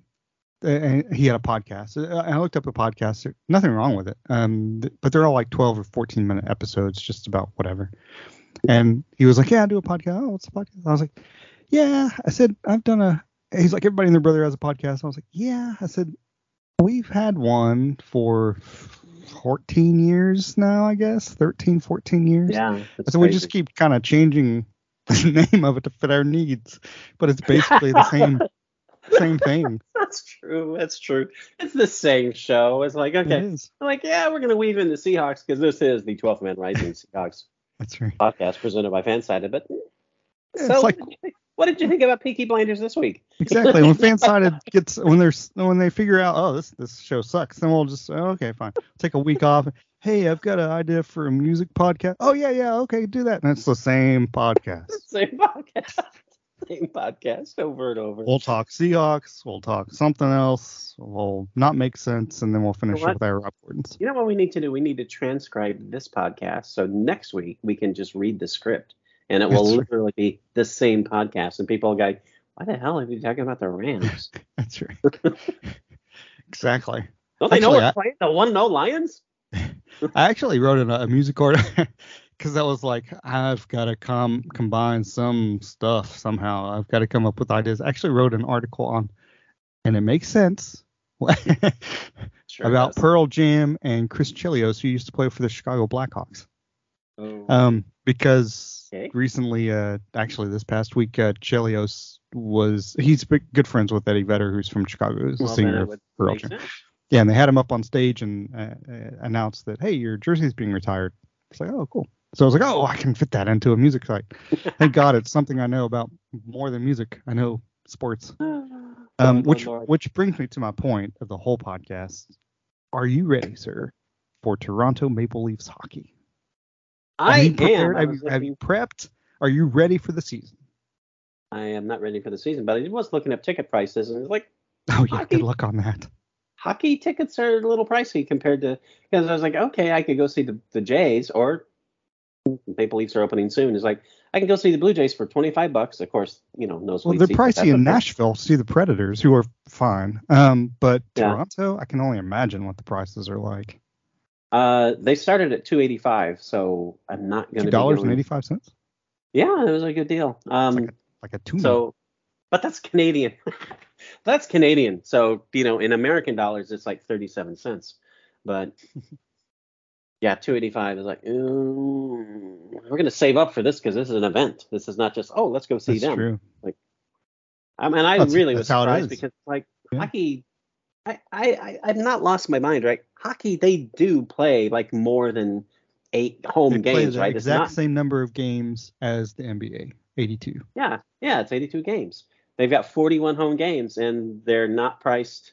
and he had a podcast. Uh, I looked up the podcast. Nothing wrong with it. Um, but they're all like 12 or 14 minute episodes, just about whatever. And he was like, "Yeah, I do a podcast." Oh, what's the podcast? I was like, "Yeah." I said, "I've done a." He's like, "Everybody and their brother has a podcast." I was like, "Yeah." I said, "We've had one for 14 years now, I guess. 13, 14 years." Yeah. So we just keep kind of changing the name of it to fit our needs, but it's basically the same same thing. That's true. That's true. It's the same show. It's like okay, is. I'm like yeah, we're gonna weave in the Seahawks because this is the 12th Man Rising Seahawks That's right. podcast presented by Fansided. But It's so, like- what, did you think, what did you think about Peaky Blinders this week? Exactly. When Fansided gets when there's when they figure out, oh, this this show sucks, then we'll just oh, okay, fine. Take a week off. Hey, I've got an idea for a music podcast. Oh yeah, yeah, okay, do that. And it's the same podcast. Same podcast. Same podcast over and over. We'll talk Seahawks. We'll talk something else. We'll not make sense, and then we'll finish You know it with our reports. You know what we need to do? We need to transcribe this podcast so next week we can just read the script and it will That's right. literally be the same podcast. And people will go, why the hell are you talking about the Rams? That's right. exactly. Don't they know we're I- playing the one no Lions? I actually wrote in a, a music order because I was like, I've got to com- combine some stuff somehow. I've got to come up with ideas. I actually wrote an article on, and it makes sense Sure about does. Pearl Jam and Chris Chelios, who used to play for the Chicago Blackhawks. Oh, Um, because Okay. recently, uh, actually this past week, uh, Chelios was he's good friends with Eddie Vedder, who's from Chicago, who's well, singer of Pearl Jam. Yeah, and they had him up on stage and uh, uh, announced that, hey, your jersey's being retired. It's like, oh, cool. So I was like, oh, I can fit that into a music site. Thank God it's something I know about more than music. I know sports. Um, Oh, which Lord. which brings me to my point of the whole podcast. Are you ready, sir, for Toronto Maple Leafs hockey? I Have you am. prepared? Have you, have you prepped? Are you ready for the season? I am not ready for the season, but I was looking up ticket prices and it's like Oh yeah, Hockey? good luck on that. hockey tickets are a little pricey compared to because I was like, okay, I could go see the, the Jays or Maple Leafs are opening soon. It's like I can go see the Blue Jays for twenty five bucks. Of course, you know, no Well, they're pricey in Nashville. See the Predators, who are fine. Um, but Yeah. Toronto, I can only imagine what the prices are like. Uh, they started at two eighty five, so I'm not gonna. Two to. dollars and eighty five cents. Yeah, it was a good deal. Um, like Like a two. so, but that's Canadian. that's Canadian. So you know, in American dollars, it's like thirty seven cents. But yeah, two eighty five is like, ooh, we're going to save up for this because this is an event. This is not just oh, let's go see That's them. true. Like, I mean, I That's- really was that's how it surprised because like Yeah. hockey, I, I I I've not lost my mind, right? Hockey, they do play like more than eight home They play games, the right? It's exact not, same number of games as the NBA, 82. yeah, yeah, it's 82 games. They've got 41 home games, and they're not priced.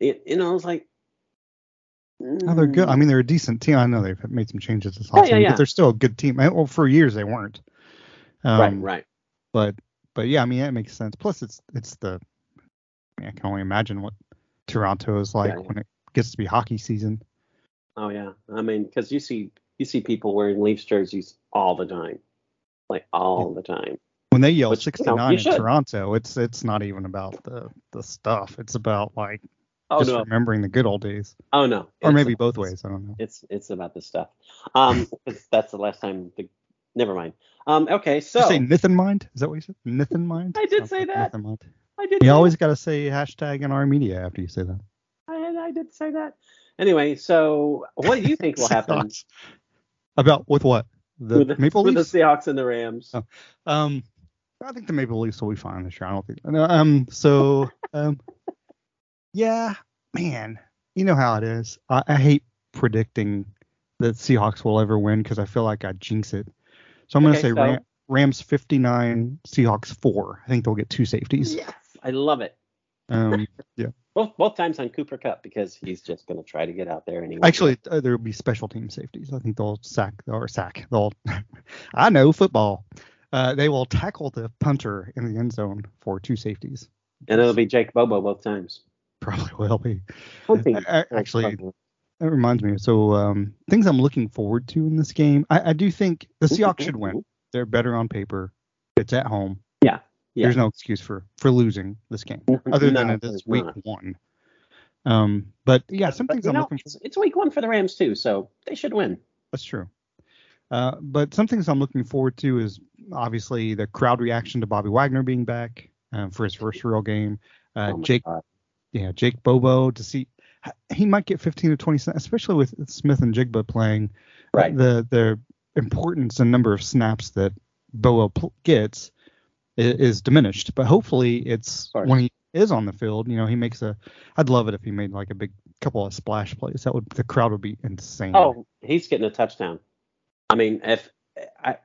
It, you know, it's like. Oh, they're good. I mm, mean, they're a decent team. I know they've made some changes this Yeah, offseason, yeah, yeah. but they're still a good team. Well, for years they weren't. Um, right, right. But but yeah, I mean that makes sense. Plus, it's it's the. I, mean, I can only imagine what Toronto is like Yeah, yeah. when it gets to be hockey season. Oh yeah, I mean, because you see you see people wearing Leafs jerseys all the time, like all the time. When they yell Which, you know, 69 you in should. Toronto, it's it's not even about the the stuff. It's about like Oh just no, remembering the good old days, oh no. or It's maybe both ways. I don't know. It's it's about this stuff. Um, that's the last time. The, never mind. Um, okay, Did so you say mind. Is that what you said? Myth in mind. I did Sounds say like that. Nithenmind. I did. You always got to say hashtag in our media after you say that. I, did say that. Anyway, so what do you think will happen. About with what? The with the, Maple with the Seahawks and the Rams? Oh. Um, I think the Maple Leafs will be fine this year. I don't think. no, Um, so um, yeah, man, you know how it is. I, I hate predicting that Seahawks will ever win because I feel like I jinx it. So I'm gonna say so- Ram- Rams 59, Seahawks four. I think they'll get two safeties. Yes, I love it. Um, yeah. Both both times on Cooper Kupp because he's just going to try to get out there anyway. Actually, uh, there will be special team safeties. I think they'll sack or sack. They'll. I know football. Uh, they will tackle the punter in the end zone for two safeties. and it'll be Jake Bobo both times. Probably will be. Actually, that reminds me. So um, things I'm looking forward to in this game. I, I do think the Seahawks should win. They're better on paper. It's at home. Yeah. There's no excuse for for losing this game other than it is week not. one. Um, but yeah, some But, things I'm know, looking for. it's, it's week one for the Rams too, so they should win. That's true. Uh, but some things I'm looking forward to is obviously the crowd reaction to Bobby Wagner being back um, for his first real game. Uh, Oh Jake, God. yeah, Jake Bobo to see he might get 15 to 20 snaps, especially with Smith-Njigba playing. Right. The the importance and number of snaps that Bobo pl- gets is, is diminished, but hopefully it's course. when he is on the field. You know, he makes a. I'd love it if he made like a big couple of splash plays. That would the crowd would be insane. Oh, he's getting a touchdown. I mean, if I,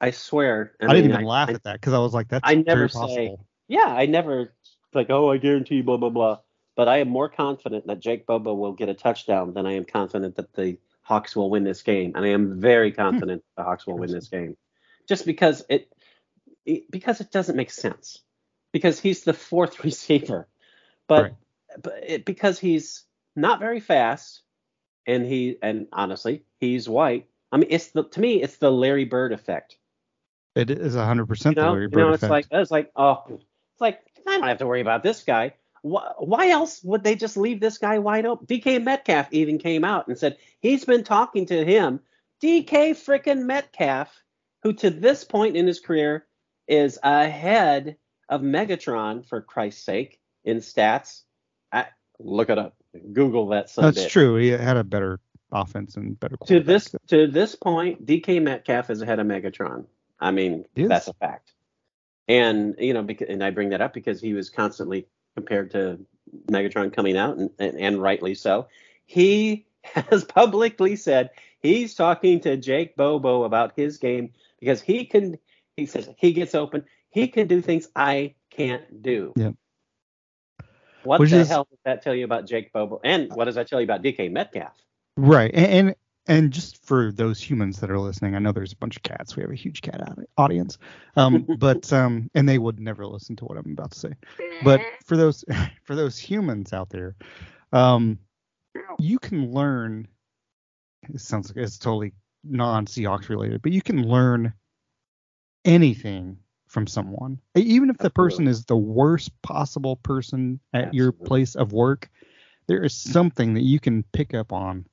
I swear. I, didn't mean, even laugh at that because I was like, that's I never very say- possible. Yeah, I never like, oh, I guarantee blah blah blah. But I am more confident that Jake Bobo will get a touchdown than I am confident that the Hawks will win this game, and I am very hmm. confident the Hawks will win this game, just because it, it because it doesn't make sense, because he's the fourth receiver, but Right. but it, because he's not very fast, and he and honestly he's white. I mean, it's the to me it's the Larry Bird effect. It is 100% You the Larry you Bird know, it's effect. like it's like oh, it's like I don't have to worry about this guy. Why, why else would they just leave this guy wide open? DK Metcalf even came out and said he's been talking to him. DK frickin' Metcalf, who to this point in his career is ahead of Megatron for Christ's sake in stats. I, look it up. Google that. Son That's true. He had a better offense and better To this to this point, DK Metcalf is ahead of Megatron. I mean, that's a fact. And you know, because, and I bring that up because he was constantly compared to Megatron coming out, and, and, and rightly so. He has publicly said he's talking to Jake Bobo about his game because he can. He says he gets open. He can do things I can't do. Yep. What Which the is- hell does that tell you about Jake Bobo? And what does that tell you about DK Metcalf? Right. And, and and just for those humans that are listening, I know there's a bunch of cats. We have a huge cat audience. Um, but um, and they would never listen to what I'm about to say. But for those for those humans out there, um, you can learn. It sounds like it's totally non-Seahawks related, but you can learn anything from someone, even if the person is the worst possible person at your place of work. There is something that you can pick up on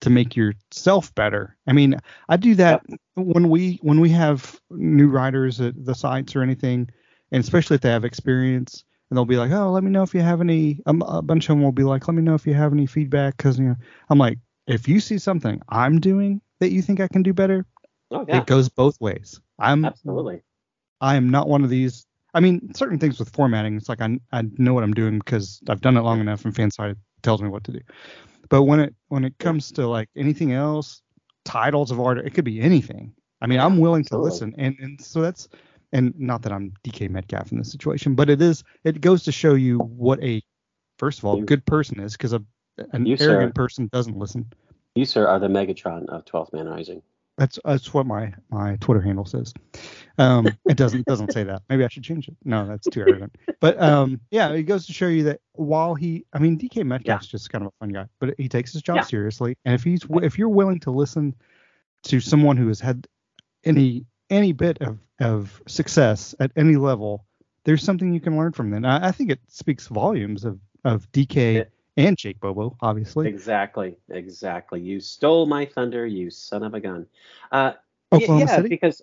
to make yourself better. I mean, I do that when we when we have new writers at the sites or anything, and especially if they have experience, and they'll be like, "Oh, let me know if you have any." Um, a bunch of them will be like, "Let me know if you have any feedback," because you know, I'm like, if you see something I'm doing that you think I can do better, Oh yeah, it goes both ways. I'm absolutely. I am not one of these. I mean, certain things with formatting, it's like I I know what I'm doing because I've done it long enough, and Fanside tells me what to do. But when it when it comes to like anything else, titles of art, it could be anything. I mean, I'm willing to listen, and and so that's and not that I'm DK Metcalf in this situation, but it is it goes to show you what a first of all You- good person is because a an You, sir. arrogant person doesn't listen. You, sir, are the Megatron of 12th Man Rising. That's that's what my my Twitter handle says. Um, it doesn't doesn't say that. Maybe I should change it. No, that's too arrogant. But um, yeah, it goes to show you that while he, I mean, DK Metcalf's just kind of a fun guy, but he takes his job Yeah. seriously. And if he's if you're willing to listen to someone who has had any any bit of of success at any level, there's something you can learn from them. I, I think it speaks volumes of of DK Yeah. And Jake Bobo, obviously. Exactly, exactly. You stole my thunder, you son of a gun. Uh, Oklahoma yeah, City. because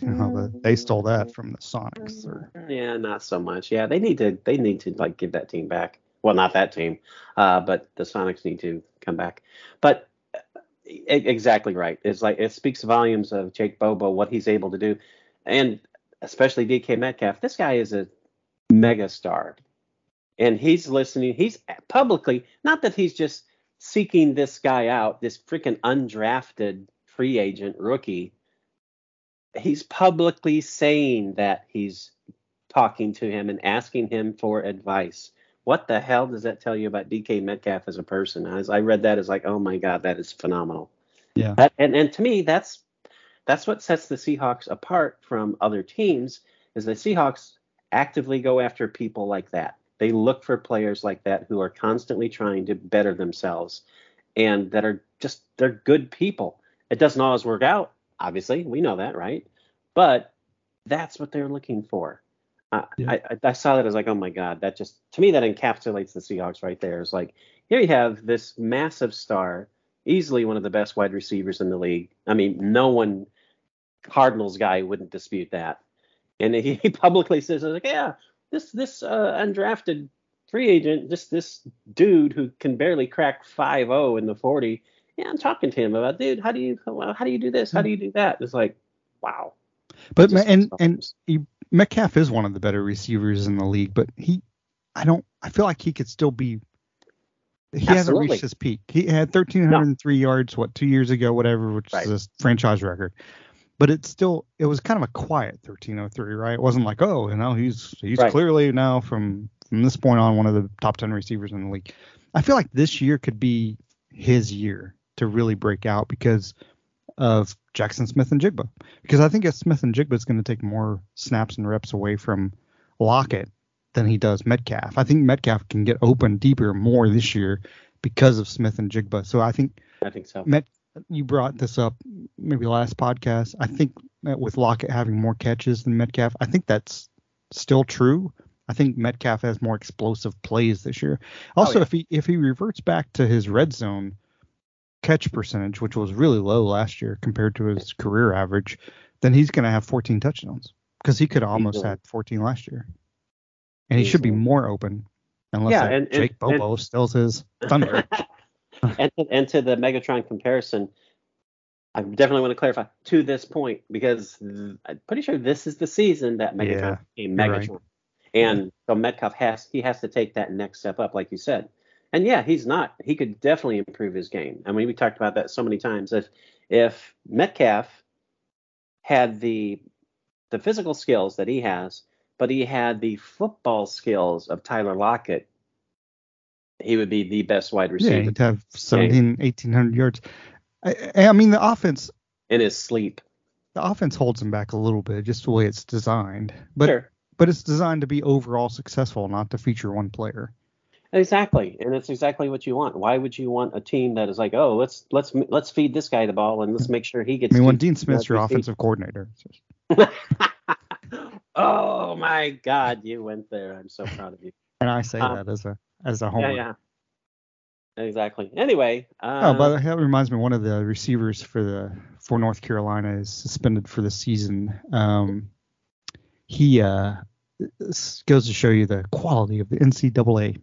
You know, they stole that from the Sonics. Or, yeah, not so much. Yeah, they need to they need to like give that team back. Well, not that team, uh, but the Sonics need to come back. But exactly right. It's like it speaks volumes of Jake Bobo what he's able to do, and especially DK Metcalf. This guy is a mega star, and he's listening. He's publicly not that he's just seeking this guy out, this freaking undrafted free agent rookie. he's publicly saying that he's talking to him and asking him for advice. What the hell does that tell you about DK Metcalf as a person? As I read that, as like, oh my god, that is phenomenal. Yeah. That, and and to me, that's that's what sets the Seahawks apart from other teams. Is the Seahawks actively go after people like that. They look for players like that who are constantly trying to better themselves and that are just they're good people. It doesn't always work out, obviously. We know that, right? But that's what they're looking for. Uh, Yeah. I, I, saw that as like, oh my god, that just to me that encapsulates the Seahawks right there. It's like here you have this massive star, easily one of the best wide receivers in the league. I mean, no one Cardinals guy wouldn't dispute that. And he, he publicly says, like, yeah, this this uh, undrafted free agent, this this dude who can barely crack 5-0 in the 40. Yeah, I'm talking to him about, dude, how do you how do you do this? How do you do that? It's like, wow. But Just and and he, Metcalf is one of the better receivers in the league, but he, I don't, I feel like he could still be. He hasn't reached his peak. He had 1,303 yards, what, two years ago, whatever, which Right. is a franchise record. But it's still, it was kind of a quiet 1303, right? It wasn't like, oh, you know, he's he's Right. clearly now from from this point on one of the top 10 receivers in the league. I feel like this year could be his year to really break out because of Jaxon Smith-Njigba. Because I think if Smith-Njigba is going to take more snaps and reps away from Lockett than he does Metcalf. I think Metcalf can get open deeper more this year because of Smith-Njigba. So I think I think so. Met, you brought this up maybe last podcast. I think with Lockett having more catches than Metcalf, I think that's still true. I think Metcalf has more explosive plays this year. Oh, also, yeah. if he if he reverts back to his red zone catch percentage, which was really low last year compared to his career average, then he's going to have 14 touchdowns because he could almost had 14 last year, and he should be more open unless Yeah, and- and- Jake Bobo steals his thunder. and, to, and to the Megatron comparison, I definitely want to clarify to this point because I'm pretty sure this is the season that Megatron Yeah, became you're right. Megatron, and so Metcalf has he has to take that next step up, like you said. And yeah, he's not. He could definitely improve his game. I mean, we talked about that so many times. If if Metcalf had the the physical skills that he has, but he had the football skills of Tyler Lockett, he would be the best wide Yeah, receiver he'd have 17, 1800 yards. I, I mean, the offense, in his sleep. the offense holds him back a little bit, just the way it's designed. But sure. but it's designed to be overall successful, not to feature one player. Exactly, and it's exactly what you want. Why would you want a team that is like, oh, let's let's let's feed this guy the ball and let's make sure he gets. I mean, when Dean Smith's your offensive coordinator, oh my God, you went there. I'm so proud of you. and I say Um, that as a as a homer. Yeah, yeah. Exactly. Anyway. Uh, Oh, by the way, that reminds me, one of the receivers for the for North Carolina is suspended for the season. Um, he uh, goes to show you the quality of the NCAA.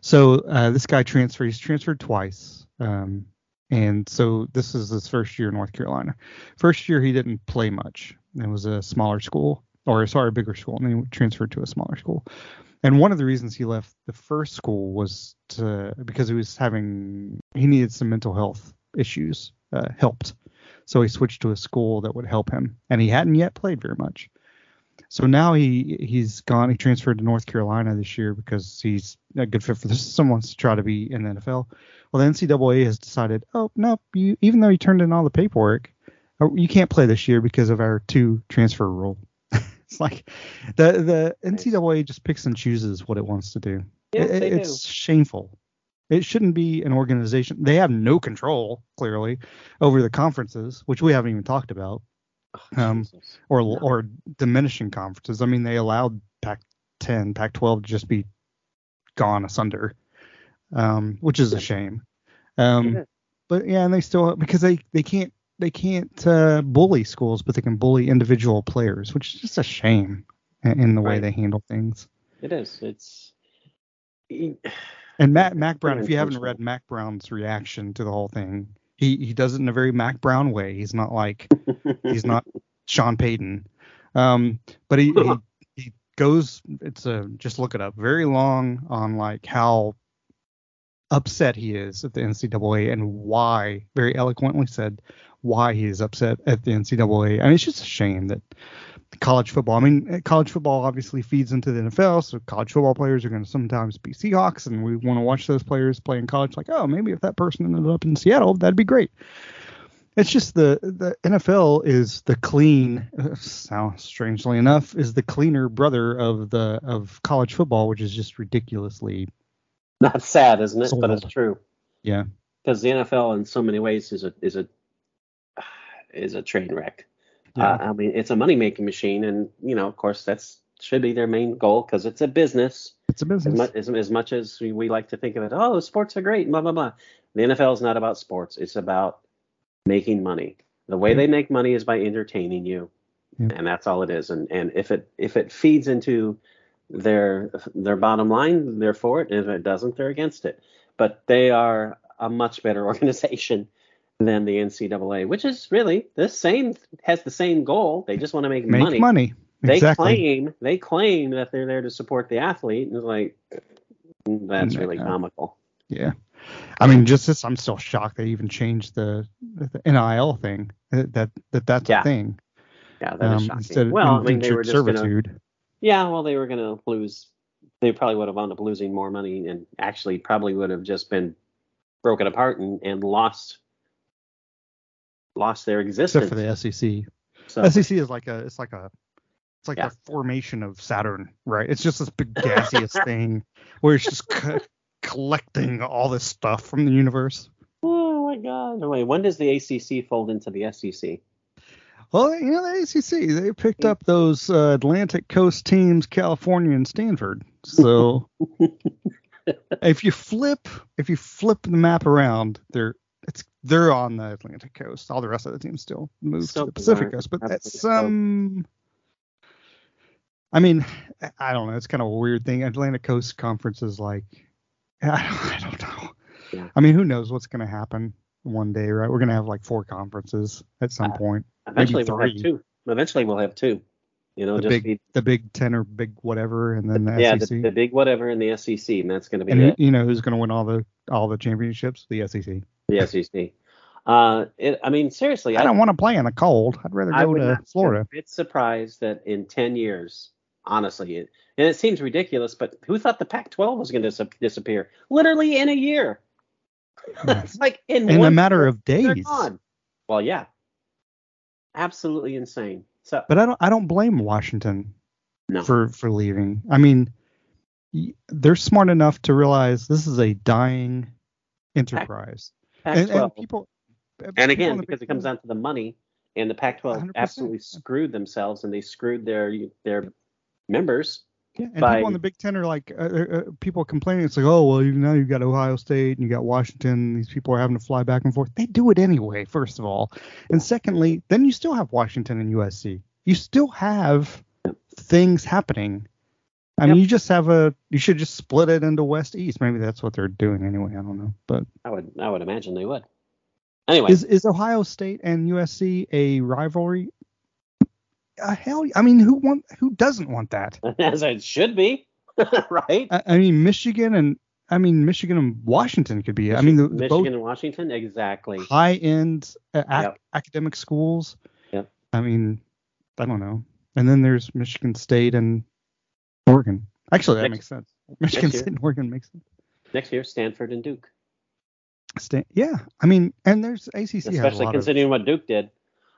So uh, this guy transferred. He's transferred twice, um, and so this is his first year in North Carolina. First year he didn't play much. It was a smaller school, or sorry, a bigger school, and then he transferred to a smaller school. And one of the reasons he left the first school was to because he was having he needed some mental health issues uh, helped. So he switched to a school that would help him, and he hadn't yet played very much. So now he he's gone. He transferred to North Carolina this year because he's a good fit for this. Someone to try to be in the NFL. Well, the NCAA has decided, oh no, you even though you turned in all the paperwork, uh, you can't play this year because of our two transfer rule. It's like the the NCAA just picks and chooses what it wants to do. Yes, It- they it's shameful. It shouldn't be an organization. They have no control, clearly, over the conferences, which we haven't even talked about, do. um, or No. or diminishing conferences. I mean, they allowed Pac-10, Pac-12 to just be gone asunder, um, which is a shame. Um, is. but yeah, and they still because they they can't they can't uh, bully schools, but they can bully individual players, which is just a shame in, the way Right. they handle things. It is. It's. And Matt Mack Brown, if you haven't read Mack Brown's reaction to the whole thing, he he does it in a very Mack Brown way. He's not like he's not Sean Payton, um, but he, he he goes. It's a just look it up. Very long on like how upset he is at the NCAA and why. Very eloquently said why he is upset at the NCAA. I mean, it's just a shame that college football. I mean, eh, college football obviously feeds into the NFL, so college football players are going to sometimes be Seahawks, and we want to watch those players play in college. Like, oh, maybe if that person ended up in Seattle, that'd be great. It's just the the NFL is the clean. Sounds strangely enough, is the cleaner brother of the of college football, which is just ridiculously. Not sad, isn't it? Sold. But it's true. Yeah. Because the NFL, in so many ways, is a is a is a train wreck. Yeah. Uh, I mean, it's a money making machine, and you know, of course, that's should be their main goal because it's a business. It's a business. As much, as, as much as we, we, like to think of it, oh, sports are great, blah blah blah. The NFL is not about sports. It's about making money. The way yeah. they make money is by entertaining you, yeah. and that's all it is. And and if it if it feeds into their their bottom line, they're for it. And if it doesn't, they're against it. But they are a much better organization than the NCAA, which is really the same has the same goal. They just want to make, make money. money. They claim they claim that they're there to support the athlete, and it's like that's really comical. Yeah. I mean, just this, I'm still shocked they even changed the, the NIL thing. That that that's yeah. a thing. Yeah, that is um, shocking. well, I mean, they were just servitude. Gonna, yeah, well, they were going to lose. They probably would have wound up losing more money, and actually probably would have just been broken apart and, and lost lost their existence. Except for the SEC. So, SEC is like a it's like a it's like yeah. the formation of Saturn, right? It's just this big gaseous thing where it's just collecting all this stuff from the universe. Oh my God! Wait, when does the ACC fold into the SEC? Well, you know the ACC they picked up those uh, Atlantic Coast teams, California and Stanford. So if you flip if you flip the map around, they're it's they're on the Atlantic Coast. All the rest of the teams still move to the Pacific Coast, but that's some. Um, I mean, I don't know. It's kind of a weird thing. Atlantic Coast Conference is like I don't know. Yeah. I mean, who knows what's going to happen one day, right? We're going to have like four conferences at some uh, point. Eventually, we'll have two. Eventually, we'll have two. You know, the big, be, the Big Ten or Big whatever, and then the yeah, SEC. The, the Big whatever and the SEC, and that's going to be and it. You know, who's going to win all the all the championships? The SEC. The SEC. Uh, it, I mean, seriously, I, I don't want to play in the cold. I'd rather go to Florida. It's surprised that in 10 years, honestly, it, and it seems ridiculous, but who thought the Pac-12 was going to dis- disappear? Literally in a year. it's like in, in a matter year, of days. Well, yeah, absolutely insane. So, but I don't, I don't blame Washington no. for for leaving. I mean, they're smart enough to realize this is a dying enterprise. And, and, people, and again, because it comes down to the money, and the Pac-12 absolutely screwed themselves, and they screwed their their members yeah, and by, people in the Big Ten are like uh, uh, uh, people complaining. It's like, oh well, you now you've got Ohio State and you got Washington. These people are having to fly back and forth. They do it anyway, first of all, and secondly, then you still have Washington and USC. You still have things happening. I yep. mean, you just have a. You should just split it into West East. Maybe that's what they're doing anyway. I don't know, but I would I would imagine they would. Anyway, is is Ohio State and USC a rivalry? uh, hell, I mean, who want who doesn't want that? As it should be, right? I, I, mean, Michigan and I mean Michigan and Washington could be. Michigan, I mean, the, Michigan and Washington, exactly. High end uh, ac- yep. academic schools. Yep. I mean, I don't know. And then there's Michigan State and Oregon. Actually, that next, makes sense. Michigan State and Oregon makes sense. Next year, Stanford and Duke. Stan- yeah, I mean, and there's ACC. Especially considering of, what Duke did.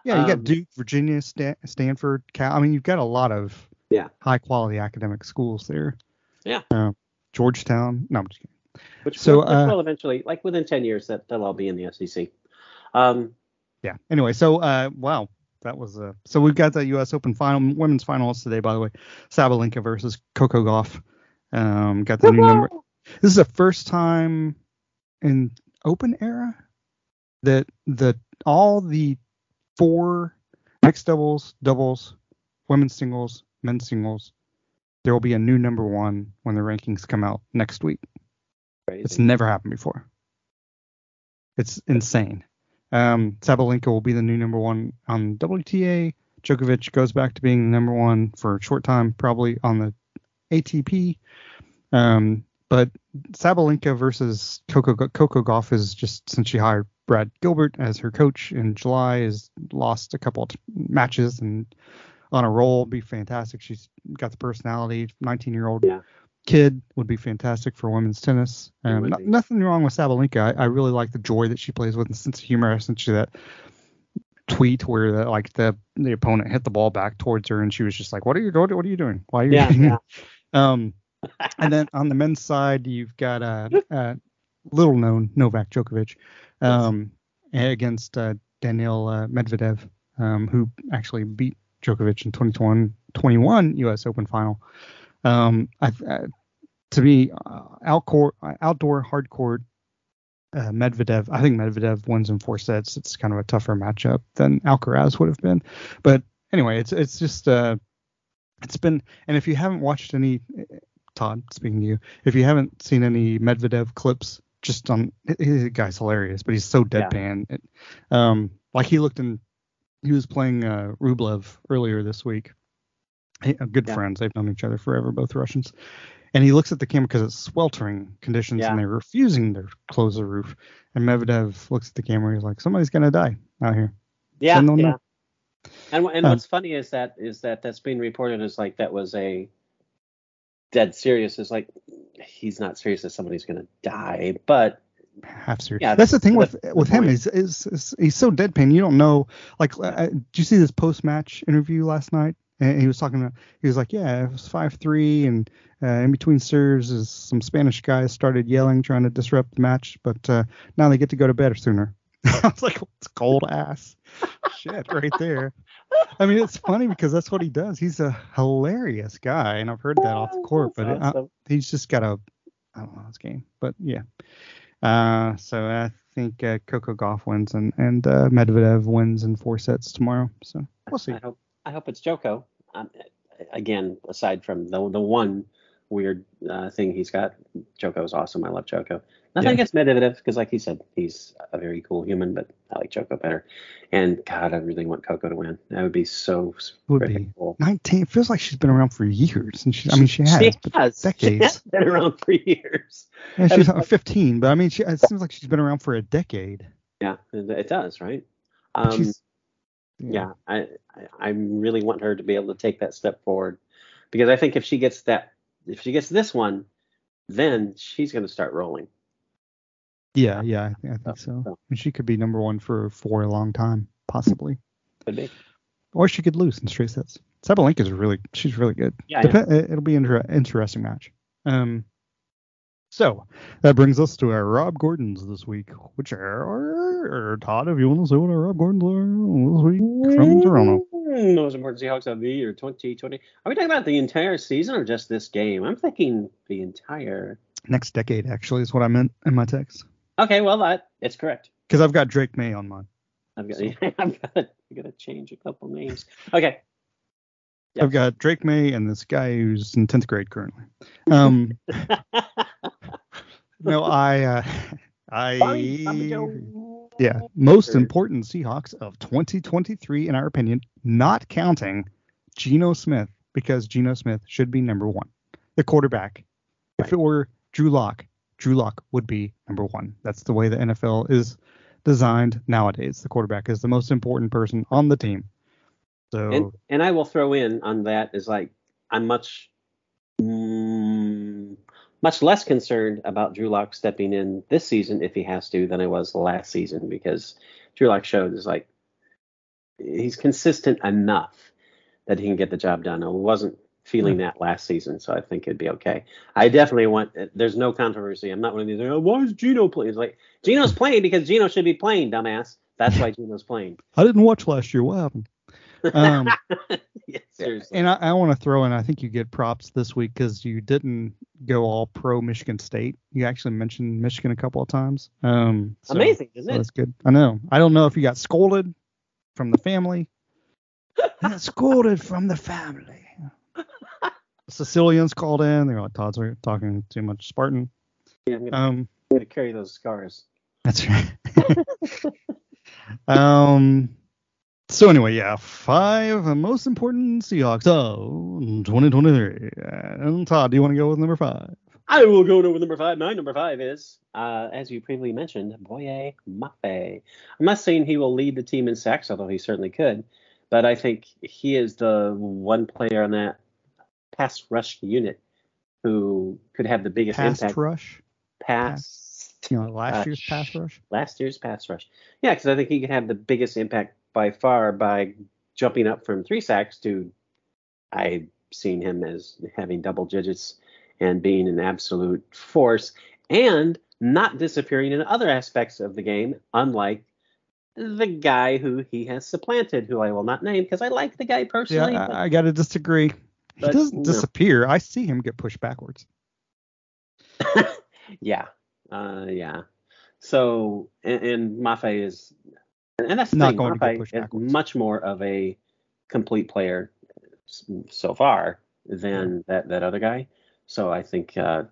Yeah, you got um, Duke, Virginia, Stanford, Cal. I mean, you've got a lot of yeah high quality academic schools there. Yeah. Uh, Georgetown. No, I'm just kidding. Which, so, which uh, will eventually, like within 10 years, that they'll all be in the SEC. Um, yeah. Anyway, so uh, wow, that was a so we've got the U.S. Open final women's finals today. By the way, Sabalenka versus Coco Gauff. Um, got the new number. This is the first time in Open era that the all the four mixed doubles, doubles, women's singles, men's singles. There will be a new number one when the rankings come out next week. Crazy. It's never happened before. It's insane. Um, Sabalenka will be the new number one on WTA. Djokovic goes back to being number one for a short time, probably on the ATP. Um, but Sabalenka versus Coco Coco Gauff is just since she hired Brad Gilbert as her coach in July has lost a couple of matches and on a roll be fantastic. She's got the personality. 19 year old Yeah. Kid would be fantastic for women's tennis. Um, nothing wrong with Sabalenka. I, I really like the joy that she plays with and sense of humor. I sent you that tweet where the, like the the opponent hit the ball back towards her and she was just like, "What are you doing? what are you doing? Why are you?" Yeah, yeah. um, and then on the men's side, you've got uh, uh little known Novak Djokovic um, against uh, Daniel uh, Medvedev, um, who actually beat Djokovic in 2021 U.S. Open final. Um, I, uh, to me, uh, outdoor, outdoor hard court, uh, Medvedev. I think Medvedev wins in four sets. It's kind of a tougher matchup than Alcaraz would have been. But anyway, it's it's just uh, it's been. And if you haven't watched any, Todd, speaking to you, if you haven't seen any Medvedev clips, just on the guy's hilarious, but he's so Yeah. deadpan. It, um, like he looked in, he was playing uh, Rublev earlier this week. Uh, good Yeah. friends. They've known each other forever, both Russians. And he looks at the camera because it's sweltering conditions Yeah. and they're refusing to close the roof. And Medvedev looks at the camera. He's like, somebody's gonna die out here. Yeah, yeah. And and Um, what's funny is that is that that's being reported as like that was a dead serious. Is like he's not serious that somebody's gonna die, but half serious. Yeah, that's the thing with the with him point. is, is is he's so deadpan. You don't know. Like, uh, did you see this post match interview last night? And he was talking about. He was like, yeah, it was five three, and uh, in between serves, is some Spanish guys started yelling, trying to disrupt the match, but uh, now they get to go to bed sooner. I was like, it's cold ass shit right there. I mean, it's funny because that's what he does. He's a hilarious guy, and I've heard that off the court, but it, uh, awesome. he's just got a I don't know his game, but yeah. Uh, so I think uh, Coco Gauff wins and and uh, Medvedev wins in four sets tomorrow. So we'll see. I hope it's Joko. Um, again, aside from the the one weird uh, thing he's got, Joko is awesome. I love Joko. Nothing Yeah. against Medvedev because, like he said, he's a very cool human, but I like Joko better. And God, I really want Coco to win. That would be so Would be cool. 19. It feels like she's been around for years, and she I mean she has. She has. She has been around for years. Yeah, she's uh, 15, but I mean she it seems like she's been around for a decade. Yeah, it it does, right? Um, she's yeah, I, I I really want her to be able to take that step forward because I think if she gets that, if she gets this one, then she's going to start rolling. Yeah, yeah, I, think- I think So-. And she could be number one for for a long time, possibly. Could be. Or she could lose in straight sets. Sabalenka is really, she's really good. Yeah. It- It'll be an inter- interesting match. Um, so that brings us to our Rob Gordons this week, which are Todd. If you want to say what our Rob Gordons are this week from Toronto, Mm, Most important Seahawks of the year 2020. Are we talking about the entire season or just this game? I'm thinking the entire. next decade actually is what I meant in my text Okay, well that it's correct. because I've got Drake Maye on mine. I've got. I've got. I've got to change a couple names. Okay. Yeah. I've got Drake Maye and this guy who's in tenth grade currently. Um, no, I, uh, I, Joe. yeah, most important Seahawks of 2023 in our opinion, not counting Geno Smith because Geno Smith should be number one, the quarterback. If it were Drew Lock, Drew Lock would be number one. That's the way the NFL is designed nowadays. The quarterback is the most important person on the team. So and and I will throw in on that is like I'm much mm, much less concerned about Drew Lock stepping in this season if he has to than I was last season because Drew Lock showed is like he's consistent enough that he can get the job done. I wasn't feeling hmm. that last season, so I think it'd be okay. I definitely want. There's no controversy. I'm not one of these. Oh, why is Geno playing? It's like Geno's playing because Geno should be playing, dumbass. That's why Geno's playing. I didn't watch last year. What happened? Um, yeah, seriously. and I, I want to throw in, I think you get props this week because you didn't go all pro Michigan State. You actually mentioned Michigan a couple of times. Um, so- Amazing, isn't so it? That's good. I know. I don't know if you got scolded from the family. I got scolded from the family. Sicilians called in. They're like, Todd's talking too much Spartan. Yeah, I'm gonna, Um, gonna carry those scars. That's right. um. So anyway, yeah, five most important Seahawks of 2023. And Todd, do you want to go with number five? I will go to number five. My number five is, uh, as you previously mentioned, Boye Mafe. I'm not saying he will lead the team in sacks, although he certainly could, but I think he is the one player on that pass rush unit who could have the biggest impact. Pass impact. rush. Pass. You know, last year's pass rush. Last year's pass rush. Yeah, because I think he could have the biggest impact by far by jumping up from three sacks to I've seen him as having double digits and being an absolute force and not disappearing in other aspects of the game, unlike the guy who he has supplanted, who I will not name because I like the guy Yeah, personally. but- I, I got to disagree. He doesn't no. disappear. I see him get pushed backwards. yeah, uh, yeah. So and, and Mafe is, and that's the Not thing. going to get Mafe pushed is much more of a complete player so far than that that other guy. So I think uh,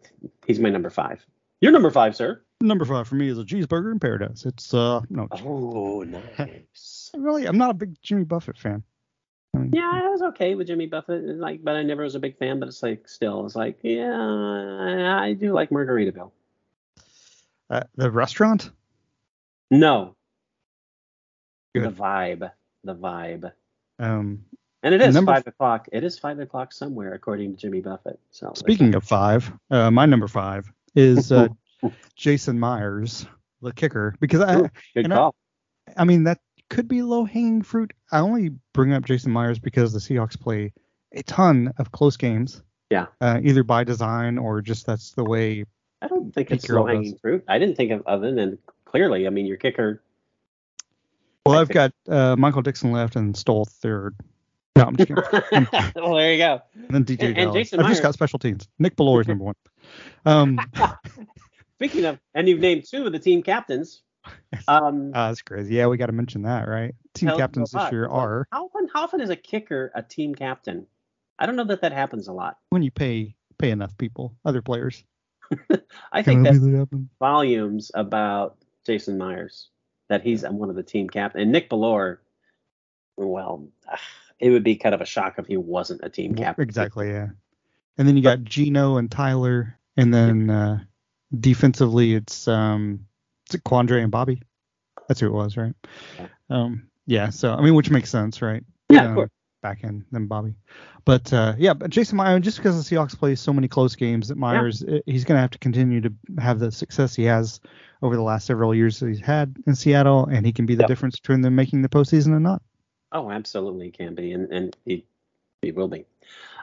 he's my number five. You're number five, sir. Number five for me is a cheeseburger in paradise. It's uh no, Oh, nice. really, I'm not a big Jimmy Buffett fan. I mean, Yeah, I was okay with Jimmy Buffett, like, but I never was a big fan. But it's like, still, it's like, yeah, I I do like Margaritaville. uh, the restaurant. No, Good. the vibe, the vibe. Um, And it is Number five o'clock. It is five o'clock somewhere, according to Jimmy Buffett. So speaking of five, uh, my number five is uh, Jason Myers, the kicker, because I, Ooh, good and I- call. I mean that could be low hanging fruit. I only bring up Jason Myers because the Seahawks play a ton of close games. Yeah. Uh, either by design or just that's the way. I don't think it's low hanging fruit. I didn't think of other than clearly. I mean, your kicker. Well, I I've got uh, Michael Dickson left and Stoll third. No, I'm just kidding. well, there you go. And then DJ And- and Jason I've just got special teams. Nick Bellore is number one. Um, Speaking of, and you've named two of the team captains. Um, ah, that's crazy. Yeah, we got to mention that, right? Team captains this year are How often, how often is a kicker a team captain? I don't know that that happens a lot. when you pay pay enough people, other players. I think Can that that volumes about Jason Myers that he's one of the team captain. And Nick Bellore, well, it would be kind of a shock if he wasn't a team captain. Exactly, yeah. And then you got Geno and Tyler, and then uh, defensively it's um, is it Quandre and Bobby? That's who it was, right? Yeah. Um, yeah. So I mean, which makes sense, right? Yeah, of Um, course. Back in than Bobby, but uh, yeah, but Jason Myers, just because the Seahawks play so many close games, that Myers eh, he's going to have to continue to have the success he has over the last several years that he's had in Seattle, and he can be the Yep. difference between them making the postseason and not. Oh, absolutely he can be, and and he he will be.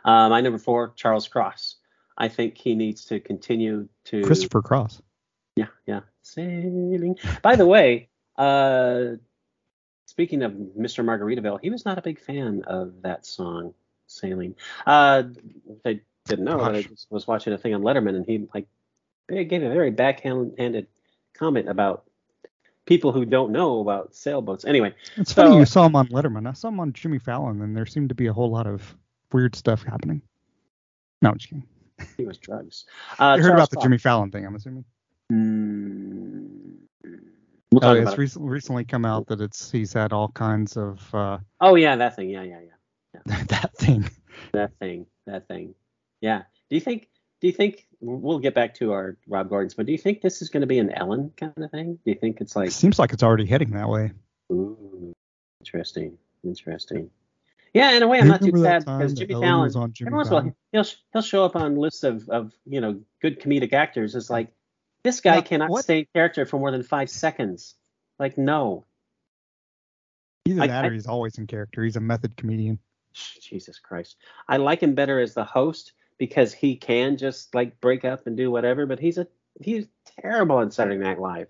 Uh, my number four, Charles Cross. I think he needs to continue to Christopher Cross. Yeah, yeah. Sailing. By the way, uh, speaking of Mr. Margaritaville, he was not a big fan of that song, Sailing. Uh, I didn't know. I Gosh. just was watching a thing on Letterman, and he like they gave a very backhanded comment about people who don't know about sailboats. Anyway, It's So- funny you saw him on Letterman. I saw him on Jimmy Fallon, and there seemed to be a whole lot of weird stuff happening. No, I'm just kidding. he was drugs. Uh, you heard Charles about the. Jimmy Fallon thing, I'm assuming. Mm, we'll Oh, it's it. recently recently come out that it's he's had all kinds of uh, Oh yeah, that thing. Yeah, yeah, yeah. that thing. That thing, that thing. Yeah. Do you think? Do you think we'll get back to our Rob Gordons? But do you think this is going to be an Ellen kind of thing? Do you think it's like, It Seems like it's already heading that way. ooh, interesting, interesting? Yeah, in a way, I'm not too sad because Jimmy Fallon. on Jimmy every once in a while, he'll he'll show up on lists of of you know good comedic actors. It's like this guy cannot what- stay in character for more than five seconds. Like no, Either I- that or he's always in character. He's a method comedian. Jesus Christ. I like him better as the host because he can just like break up and do whatever, but he's a he's terrible on Saturday Night Live.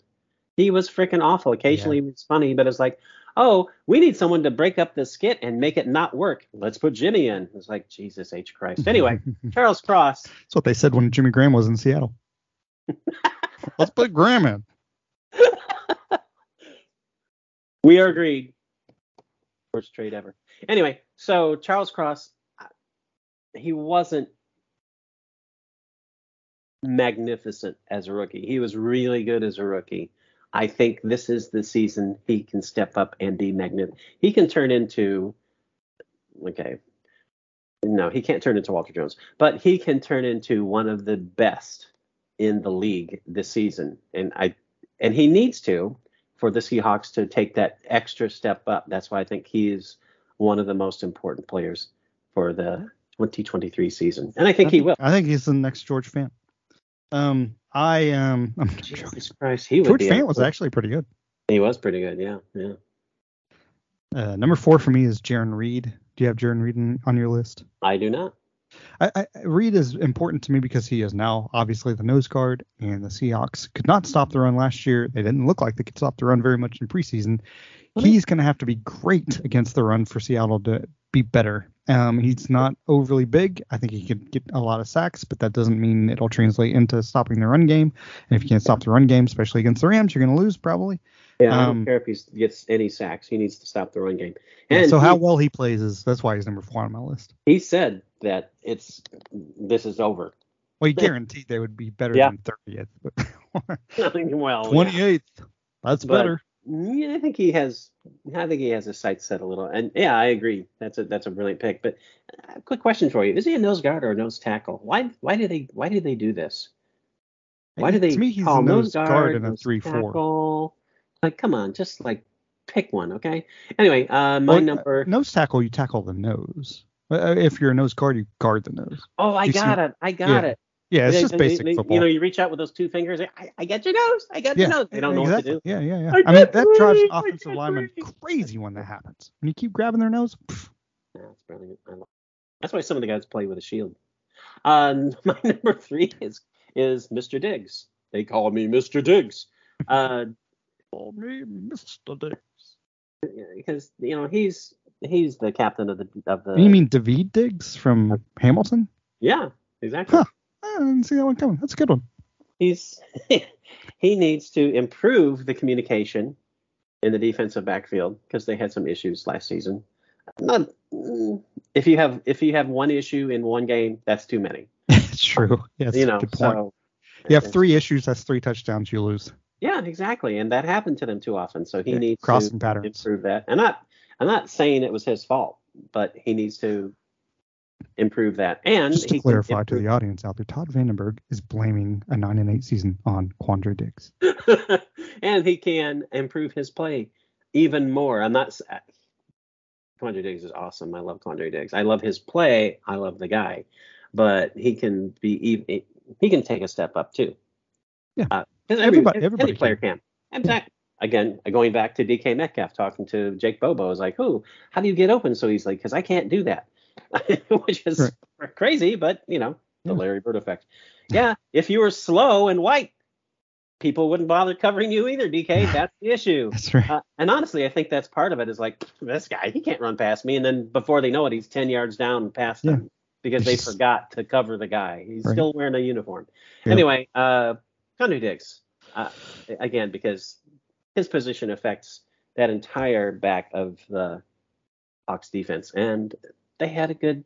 He was freaking awful. Occasionally he was funny, but it's like, oh, we need someone to break up the skit and make it not work. Let's put Jimmy in. It's like Jesus H Christ. Anyway, Charles Cross. That's what they said when Jimmy Graham was in Seattle. Let's put Graham in. We are agreed. Worst trade ever. Anyway, so Charles Cross, he wasn't magnificent as a rookie. He was really good as a rookie. I think this is the season he can step up and be magnificent. He can turn into, okay, no, he can't turn into Walter Jones, but he can turn into one of the best in the league this season, and I and he needs to for the Seahawks to take that extra step up. That's why I think he is one of the most important players for the 2023 season, and I think I he will. I think he's the next George Fant. Um, I um, I'm joking. Jesus Christ, he George. Fant was actually pretty good. He was pretty good. Yeah, yeah. Uh, number four for me is Jarran Reed. Do you have Jarran Reed in, on your list? I do not. I, I, Reed is important to me because he is now obviously the nose guard, and the Seahawks could not stop the run last year. They didn't look like they could stop the run very much in preseason. He's going to have to be great against the run for Seattle to be better. Um, he's not overly big. I think he could get a lot of sacks, but that doesn't mean it'll translate into stopping the run game. And if you can't stop the run game, especially against the Rams, you're going to lose probably. Yeah, I Um, don't care if he gets any sacks. He needs to stop the run game. Yeah, And so he, how well he plays is that's why he's number four on my list. he said that it's this is over. Well, he guaranteed they would be better Yeah. than 30th, but well, yeah. 28th. That's But- better. Yeah, I think he has. I think he has his sights set a little. And yeah, I agree. That's a that's a brilliant pick. But uh, quick question for you: Is he a nose guard or a nose tackle? Why why do they why do they do this? Why do they to me, he's call a nose guard, guard in a nose 3 4. tackle? Like, come on, just like pick one, okay? Anyway, uh, my Well, number. Nose tackle, you tackle the nose. Uh, If you're a nose guard, you guard the nose. Oh, I you see- got it. I got yeah, it. Yeah, it's They- just basic they- football. You know, you reach out with those two fingers. I, I get your nose. I get yeah, your nose. They don't know what to do. Yeah, yeah, yeah. I I, mean, that drives I offensive linemen breathe. crazy when that happens. When you keep grabbing their nose, pff, Yeah, that's brilliant. That's why some of the guys play with a shield. Um, my number three is is Mr. Diggs. They call me Mr. Diggs. Uh, call me Mr. Diggs. because you know he's he's the captain of the of the. you mean Daveed Diggs from Hamilton? Yeah, exactly. Huh. I didn't see that one coming. That's a good one. He's he needs to improve the communication in the defensive backfield because they had some issues last season. Not mm, if you have if you have one issue in one game, that's too many. it's true. Yeah, you know, good point. so you have three issues. That's three touchdowns. You lose. Yeah, exactly, and that happened to them too often. So he Yeah, needs crossing to patterns. improve that. And not, I'm not saying it was his fault, but he needs to improve that. And Just to he can clarify to the audience out there, Todd Vandenberg is blaming a nine and eight season on Quandre Diggs. and he can improve his play even more. I'm not. s- Quandre Diggs is awesome. I love Quandre Diggs. I love his play. I love the guy, but he can be even. He can take a step up too. Yeah. Uh, 'cause every, Everybody- every everybody player can. Exactly. Again, going back to DK Metcalf talking to Jake Bobo, is like, "Who? How do you get open so easily? Because I can't do that," which is crazy, but you know, the. Larry Bird effect. Yeah, if you were slow and white, people wouldn't bother covering you either, DK. That's the issue. That's right. Uh, and honestly, I think that's part of it. Is like this guy, he can't run past me, and then before they know it, he's ten yards down past Yeah. them because they forgot to cover the guy. He's Right. still wearing a uniform. Yeah. Anyway, uh, Quandre Diggs, uh, again because his position affects that entire back of the Hawks defense, and they had a good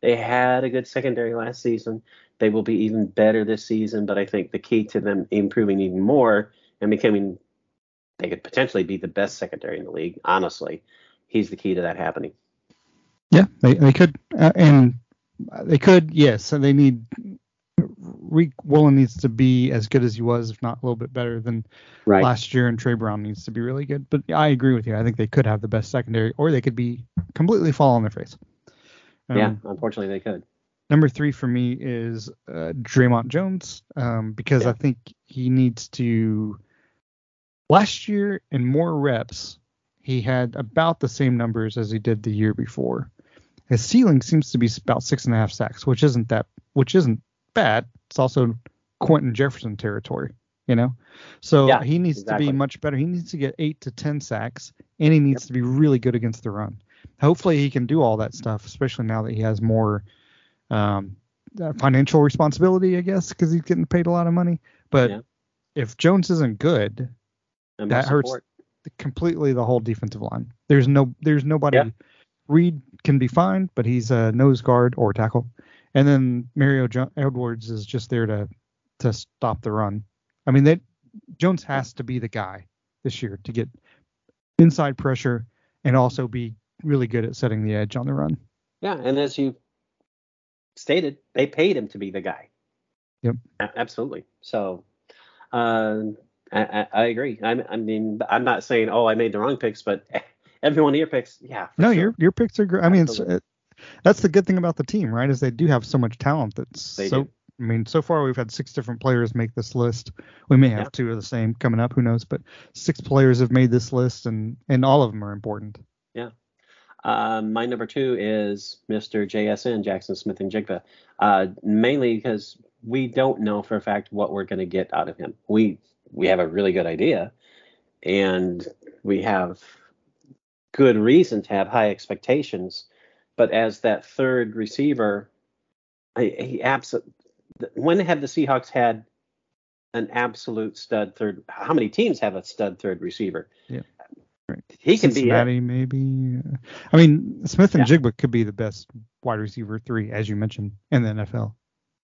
they had a good secondary last season. They will be even better this season, but I think the key to them improving even more and becoming they could potentially be the best secondary in the league. Honestly, he's the key to that happening. Yeah, they they could, uh, and they could. Yes, and they need. Riq Woolen needs to be as good as he was, if not a little bit better than Right. last year, and Tre Brown needs to be really good. But I agree with you. I think they could have the best secondary, or they could be completely fall on their face. Um, yeah, unfortunately they could. Number three for me is uh, Dre'Mont Jones um, because Yeah. I think he needs to. Last year, in more reps, he had about the same numbers as he did the year before. His ceiling seems to be about six and a half sacks, which isn't that, which isn't bad. It's also Quinton Jefferson territory, you know. So Yeah, he needs to be much better. He needs to get eight to ten sacks, and he needs to be really good against the run. Hopefully, he can do all that stuff, especially now that he has more um, uh, financial responsibility, I guess, because he's getting paid a lot of money. But Yeah. if Jones isn't good, And that hurts completely the whole defensive line. There's no, there's nobody. Yeah. Reed can be fine, but he's a nose guard or tackle, and then Mario jo- Edwards is just there to to stop the run. I mean, that Jones has to be the guy this year to get inside pressure and also be really good at setting the edge on the run. Yeah, and as you stated, they paid him to be the guy. Yep. A- absolutely. So, uh, I, I, I agree. I, I mean, I'm not saying oh I made the wrong picks, but everyone here picks, yeah. No, sure. your your picks are great. I mean, it's, it, that's the good thing about the team, right? Is they do have so much talent. That's They so. do. I mean, so far we've had six different players make this list. We may have Yeah. two of the same coming up, who knows? But six players have made this list, and and all of them are important. Um, my number two is Mr. JSN, Jaxon Smith-Njigba, uh, mainly because we don't know for a fact what we're going to get out of him. We we have a really good idea, and we have good reason to have high expectations. But as that third receiver, I, he absolutely. When have the Seahawks had an absolute stud third? How many teams have a stud third receiver? Yeah. He can be it. Cincinnati, maybe. I mean, Smith and Yeah. Jigba could be the best wide receiver three, as you mentioned, in the NFL.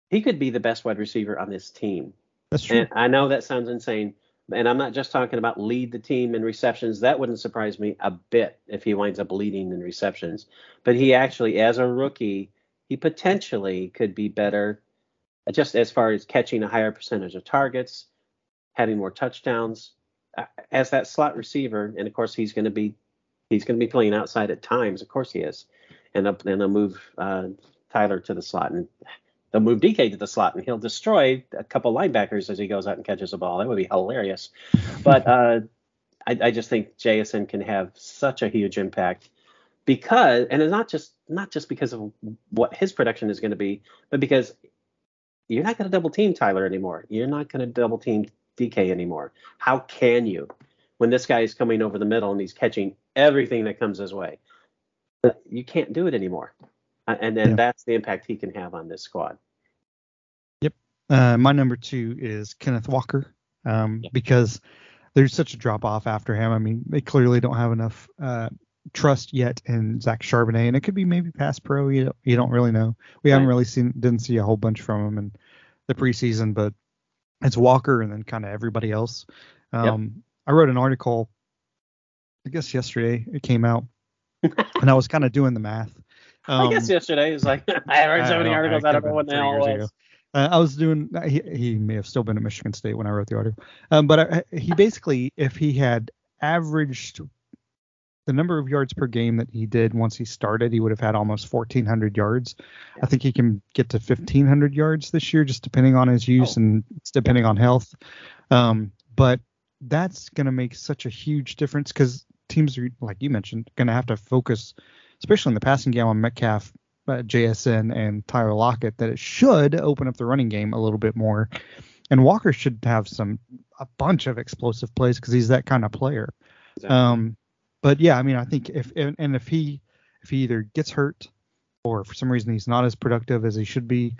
he could be the best wide receiver on this team. That's true. And I know that sounds insane, and I'm not just talking about lead the team in receptions. That wouldn't surprise me a bit if he winds up leading in receptions. But he actually, as a rookie, he potentially could be better just as far as catching a higher percentage of targets, having more touchdowns. Uh, As that slot receiver, and of course he's going to be he's going to be playing outside at times. Of course he is, and they'll, and they'll move uh, Tyler to the slot and they'll move DK to the slot and he'll destroy a couple linebackers as he goes out and catches a ball. That would be hilarious. But uh, I, I just think JSN can have such a huge impact because, and it's not just not just because of what his production is going to be, but because you're not going to double team Tyler anymore. You're not going to double team DK anymore. How can you when this guy is coming over the middle and he's catching everything that comes his way? You can't do it anymore. Uh, And then Yeah. that's the impact he can have on this squad. Yep. Uh, my number two is Kenneth Walker um, Yeah. because there's such a drop off after him. I mean, they clearly don't have enough uh, trust yet in Zach Charbonnet, and it could be maybe pass pro. You don't, you don't really know. We haven't really seen, didn't see a whole bunch from him in the preseason, but it's Walker and then kind of everybody else. Um, I wrote an article, I guess yesterday it came out, and I was kind of doing the math. I Um, guess yesterday is like I read so many articles. it I don't know what the been hell three it was. Uh, I was doing. He, he may have still been at Michigan State when I wrote the article. Um, but I, he basically, if he had averaged the number of yards per game that he did once he started, he would have had almost 1,400 yards. I think he can get to 1,500 yards this year, just depending on his use Oh. and it's depending on health. Um, but that's going to make such a huge difference because teams are, like you mentioned, going to have to focus, especially in the passing game on Metcalf, uh, JSN, and Tyler Lockett, that it should open up the running game a little bit more. And Walker should have some a bunch of explosive plays because he's that kind of player. Exactly. Um, but yeah, I mean, I think if and, and if he if he either gets hurt or for some reason he's not as productive as he should be,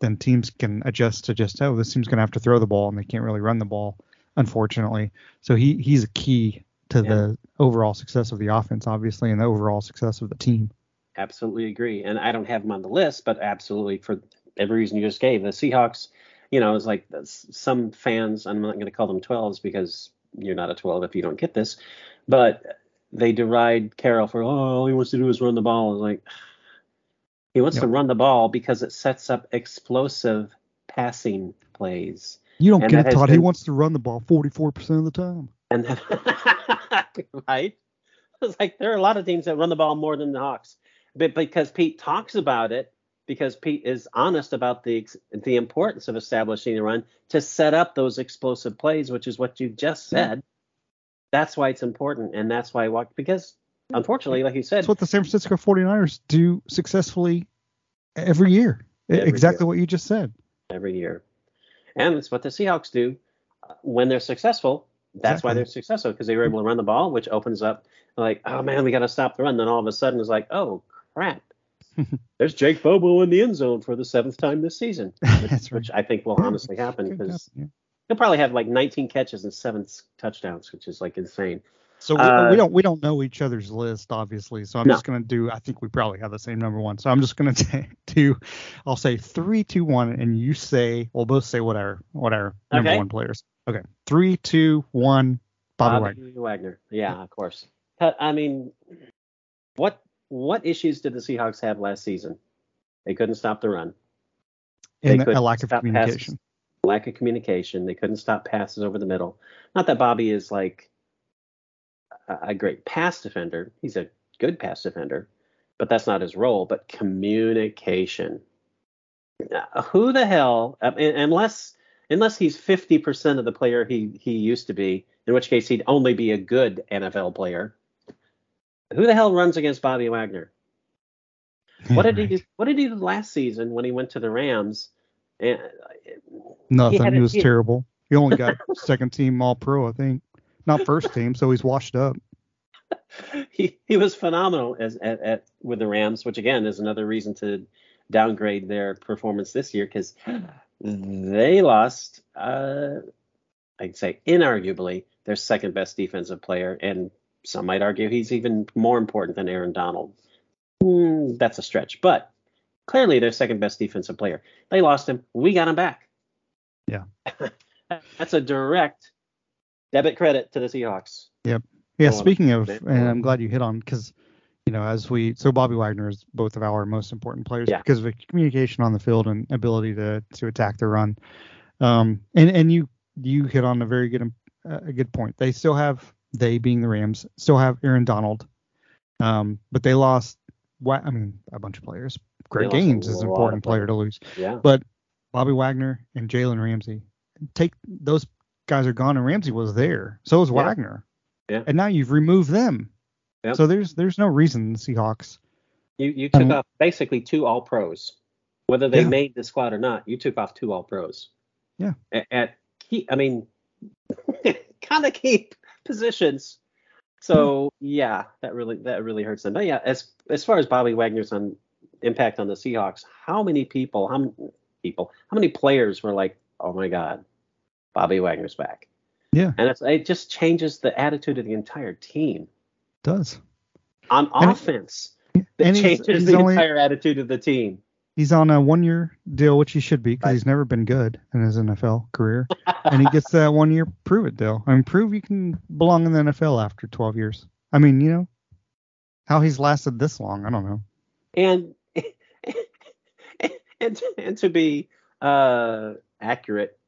then teams can adjust to just oh this team's gonna have to throw the ball and they can't really run the ball, unfortunately. So he he's a key to Yeah. the overall success of the offense, obviously, and the overall success of the team. absolutely agree. And I don't have him on the list, but absolutely for every reason you just gave. The Seahawks, you know, it's like some fans. I'm not going to call them 12s because you're not a 12 if you don't get this, but they deride Carroll for oh all he wants to do is run the ball. It's like he wants to run the ball because it sets up explosive passing plays. You don't And get it, Todd. He wants to run the ball 44% of the time. And then, right? It's like there are a lot of teams that run the ball more than the Hawks, but because Pete talks about it, because Pete is honest about the the importance of establishing the run to set up those explosive plays, which is what you just said. That's why it's important, and that's why I walk because unfortunately, like you said, That's what the San Francisco 49ers do successfully every year. Every exactly year. what you just said. every year, and it's what the Seahawks do uh, when they're successful. That's why they're successful because they were able to run the ball, which opens up like, oh man, we got to stop the run. Then all of a sudden, it's like, oh crap, there's Jake Bobo in the end zone for the seventh time this season, which, That's right. which I think will honestly happen because yeah. He'll probably have like 19 catches and seven touchdowns, which is like insane. So we, Uh, we don't we don't know each other's list, obviously. So I'm No. just gonna do. I think we probably have the same number one. So I'm just gonna t- do. I'll say three, two, one, and you say. We'll both say what our what our number Okay. one players. Okay. Three, two, one. Bobby Bobby Wagner. Wagner. Yeah, of course. I mean, what what issues did the Seahawks have last season? They couldn't stop the run. And they could a lack of communication. Lack of communication. They couldn't stop passes over the middle. Not that Bobby is like a, a great pass defender. He's a good pass defender, but that's not his role. But communication. Uh, who the hell, uh, unless unless he's 50% of the player he he used to be, in which case he'd only be a good NFL player. Who the hell runs against Bobby Wagner? What did he do? What did he do last season when he went to the Rams? And Nothing. had He, a- was he- terrible. He only got second team All Pro, I think. Not first team, so he's washed up. he he was phenomenal as at, at with the Rams, which again is another reason to downgrade their performance this year because they lost. Uh, I'd say inarguably their second best defensive player, and some might argue he's even more important than Aaron Donald. Hmm, that's a stretch, but clearly their second best defensive player. They lost him. We got him back. Yeah. that's a direct debit credit to the Seahawks. Yep. Yeah. Speaking of, and I'm glad you hit on because, you know, as we so Bobby Wagner is both of our most important players Yeah. because of the communication on the field and ability to to attack the run. Um, and and you you hit on a very good uh, a good point. They still have they being the Rams still have Aaron Donald, um, but they lost. I mean, a bunch of players. Greg Gaines is an important player to lose. Yeah. But Bobby Wagner and Jalen Ramsey, take those guys are gone, and Ramsey was there. So was Yeah. Wagner. Yeah. And now you've removed them. Yep. So there's there's no reason the Seahawks. You you took Um, off basically two all pros, whether they Yeah. made the squad or not. You took off two all pros. Yeah. At, at key, I mean, kind of key positions. So yeah, that really that really hurts them. But yeah, as as far as Bobby Wagner's on impact on the Seahawks, how many people, how many people, how many players were like, oh my God, Bobby Wagner's back? Yeah. And it's, it just changes the attitude of the entire team Does. on And offense. It he's, changes he's the only entire attitude of the team. he's on a one year deal, which he should be because Right. he's never been good in his NFL career. and he gets that one year prove it deal. I mean, prove you can belong in the NFL after 12 years. I mean, you know, how he's lasted this long, I don't know. and and and to be uh accurate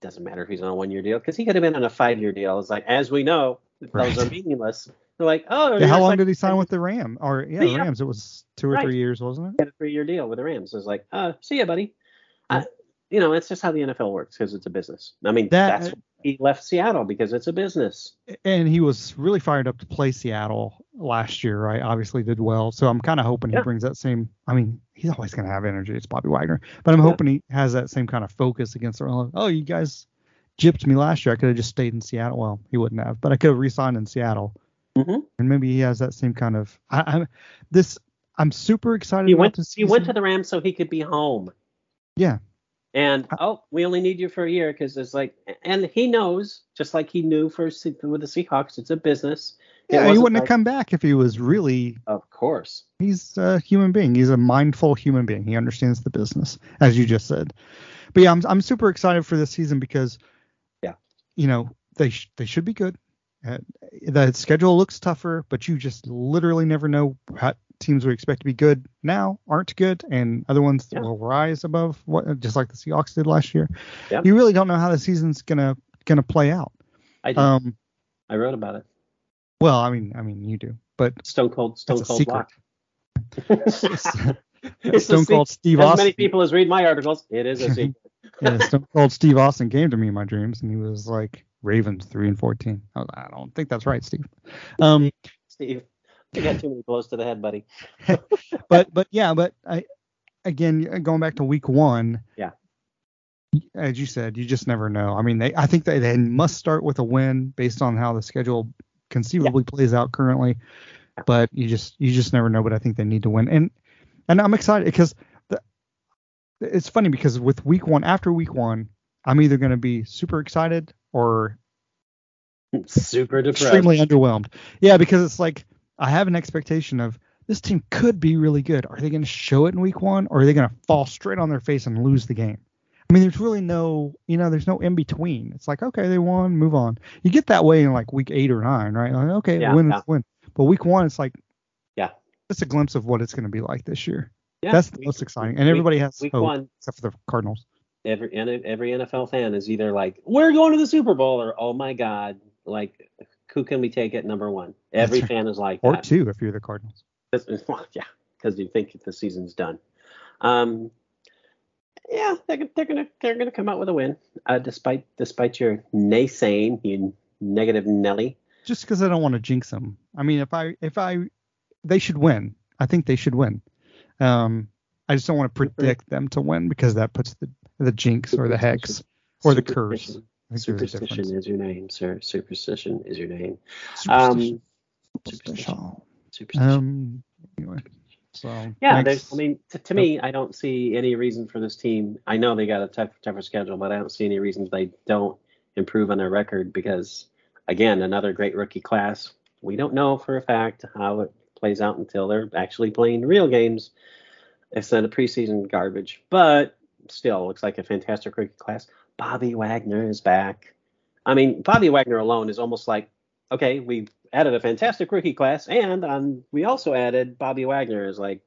doesn't matter if he's on a one year deal because he could have been on a five year deal it's like as we know those are meaningless they're like oh Yeah, how long like did he sign with the Ram? Or yeah, the Rams. It was two or Right. three years, wasn't it? he had a three year deal with the rams it's like uh see ya buddy I, you know it's just how the nfl works because it's a business i mean That- that's why he left seattle because it's a business and he was really fired up to play Seattle last year, right? Obviously did well. So I'm kind of hoping Yeah. he brings that same. I mean, he's always going to have energy. It's Bobby Wagner, but I'm Yeah. hoping he has that same kind of focus against the. Oh, you guys gypped me last year. I could have just stayed in Seattle. Well, he wouldn't have, but I could have re-signed in Seattle. Mhm. And maybe he has that same kind of. I, I'm this. I'm super excited he went this. he went to the rams so he could be home Yeah, And oh, we only need you for a year because it's like, and he knows, just like he knew for with the Seahawks, it's a business. Yeah. He wouldn't like- have come back if he was really Of course. he's a human being. He's a mindful human being. He understands the business, as you just said. But yeah, I'm I'm super excited for this season because, Yeah. you know, they sh- they should be good. Uh, the schedule looks tougher, but you just literally never know what teams we expect to be good now aren't good, and other ones Yeah. will rise above what, just like the Seahawks did last year. You really don't know how the season's gonna gonna play out. I did. Um, I wrote about it. well, I mean, I mean, you do, but Stone Cold, Stone Cold. Lock. It's Stone Cold. Steve As Austin. many people as read my articles, it is a secret. yeah, Stone Cold Steve Austin came to me in my dreams, and he was like, "Ravens three and 14. I, was, I don't think that's right, Steve. Um, Steve, you got too many blows to the head, buddy. but but yeah, but I again going back to week one. Yeah. As you said, you just never know. I mean, they I think they, they must start with a win based on how the schedule conceivably plays out currently. But you just you just never know. But I think they need to win, and and I'm excited because the, it's funny because with week one after week one, I'm either going to be super excited or Super depressed. extremely underwhelmed. Yeah, because it's like I have an expectation of this team could be really good. Are they going to show it in week one, or are they going to fall straight on their face and lose the game? I mean, there's really no, you know, there's no in between. It's like, okay, they won, move on. You get that way in like week eight or nine, right? Like, okay, Yeah, win yeah. win. But week one, it's like, Yeah. it's a glimpse of what it's going to be like this year. Yeah, That's the week- most exciting, and week- everybody has week hope one. except for the Cardinals. every every NFL fan is either like, "We're going to the Super Bowl," or "Oh my God, like who can we take at number one?" Every right. fan is like Or that. two if you're the Cardinals. Well, yeah, because you think the season's done. Um, yeah, they're, they're gonna they're gonna come out with a win, uh, despite despite your naysaying, you negative Nelly. Just because I don't want to jinx them. I mean, if I if I they should win. I think they should win. Um, I just don't want to predict them to win because that puts the the jinx or the hex or the curse. Superstition. I think there's a Superstition difference. is your name, sir. Superstition is your name. Um, Superstition. Superstition. Um. Anyway. So yeah. I mean, to, to me, I don't see any reason for this team. I know they got a tough, tougher schedule, but I don't see any reasons they don't improve on their record because, again, another great rookie class. We don't know for a fact how it plays out until they're actually playing real games instead of preseason garbage. But still, looks like a fantastic rookie class. Bobby Wagner is back. I mean, Bobby Wagner alone is almost like, okay, we added a fantastic rookie class, and um, we also added Bobby Wagner is like,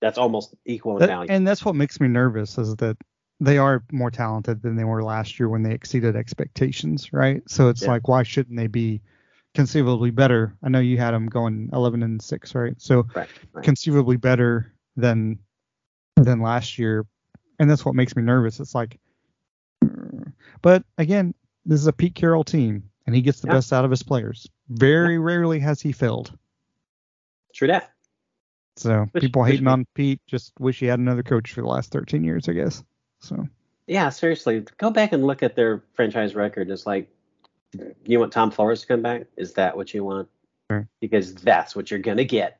that's almost equal in That- value. and that's what makes me nervous is that they are more talented than they were last year when they exceeded expectations, right? So it's Yeah. like, why shouldn't they be conceivably better? I know you had them going 11 and six, right? So right, right. conceivably better than than last year, and that's what makes me nervous. It's like, but again, this is a Pete Carroll team, and he gets the Yeah. best out of his players. Very rarely has he failed. True that. So Which- people which hating makes- on Pete just wish he had another coach for the last 13 years, I guess. So Yeah, seriously, go back and look at their franchise record. It's like, you want Tom Flores to come back? Is that what you want? Sure. Because that's what you're gonna get.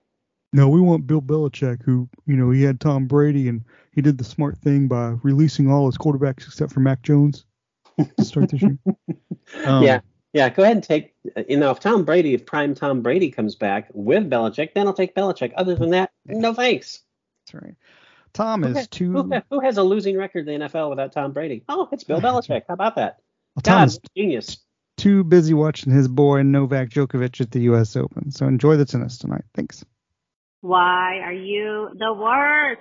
no, we want Bill Belichick, who you know he had Tom Brady and he did the smart thing by releasing all his quarterbacks except for Mac Jones to start this year. Um, yeah, yeah. Go ahead and take. You know, if Tom Brady, if prime Tom Brady comes back with Belichick, then I'll take Belichick. Other than that, no thanks. that's right. Tom Who, is ha- too. who, who has a losing record in the NFL without Tom Brady? Oh, it's Bill Belichick. How about that? well, Tom's genius. too busy watching his boy Novak Djokovic at the U.S. Open. So enjoy the tennis tonight. Thanks. Why are you the worst?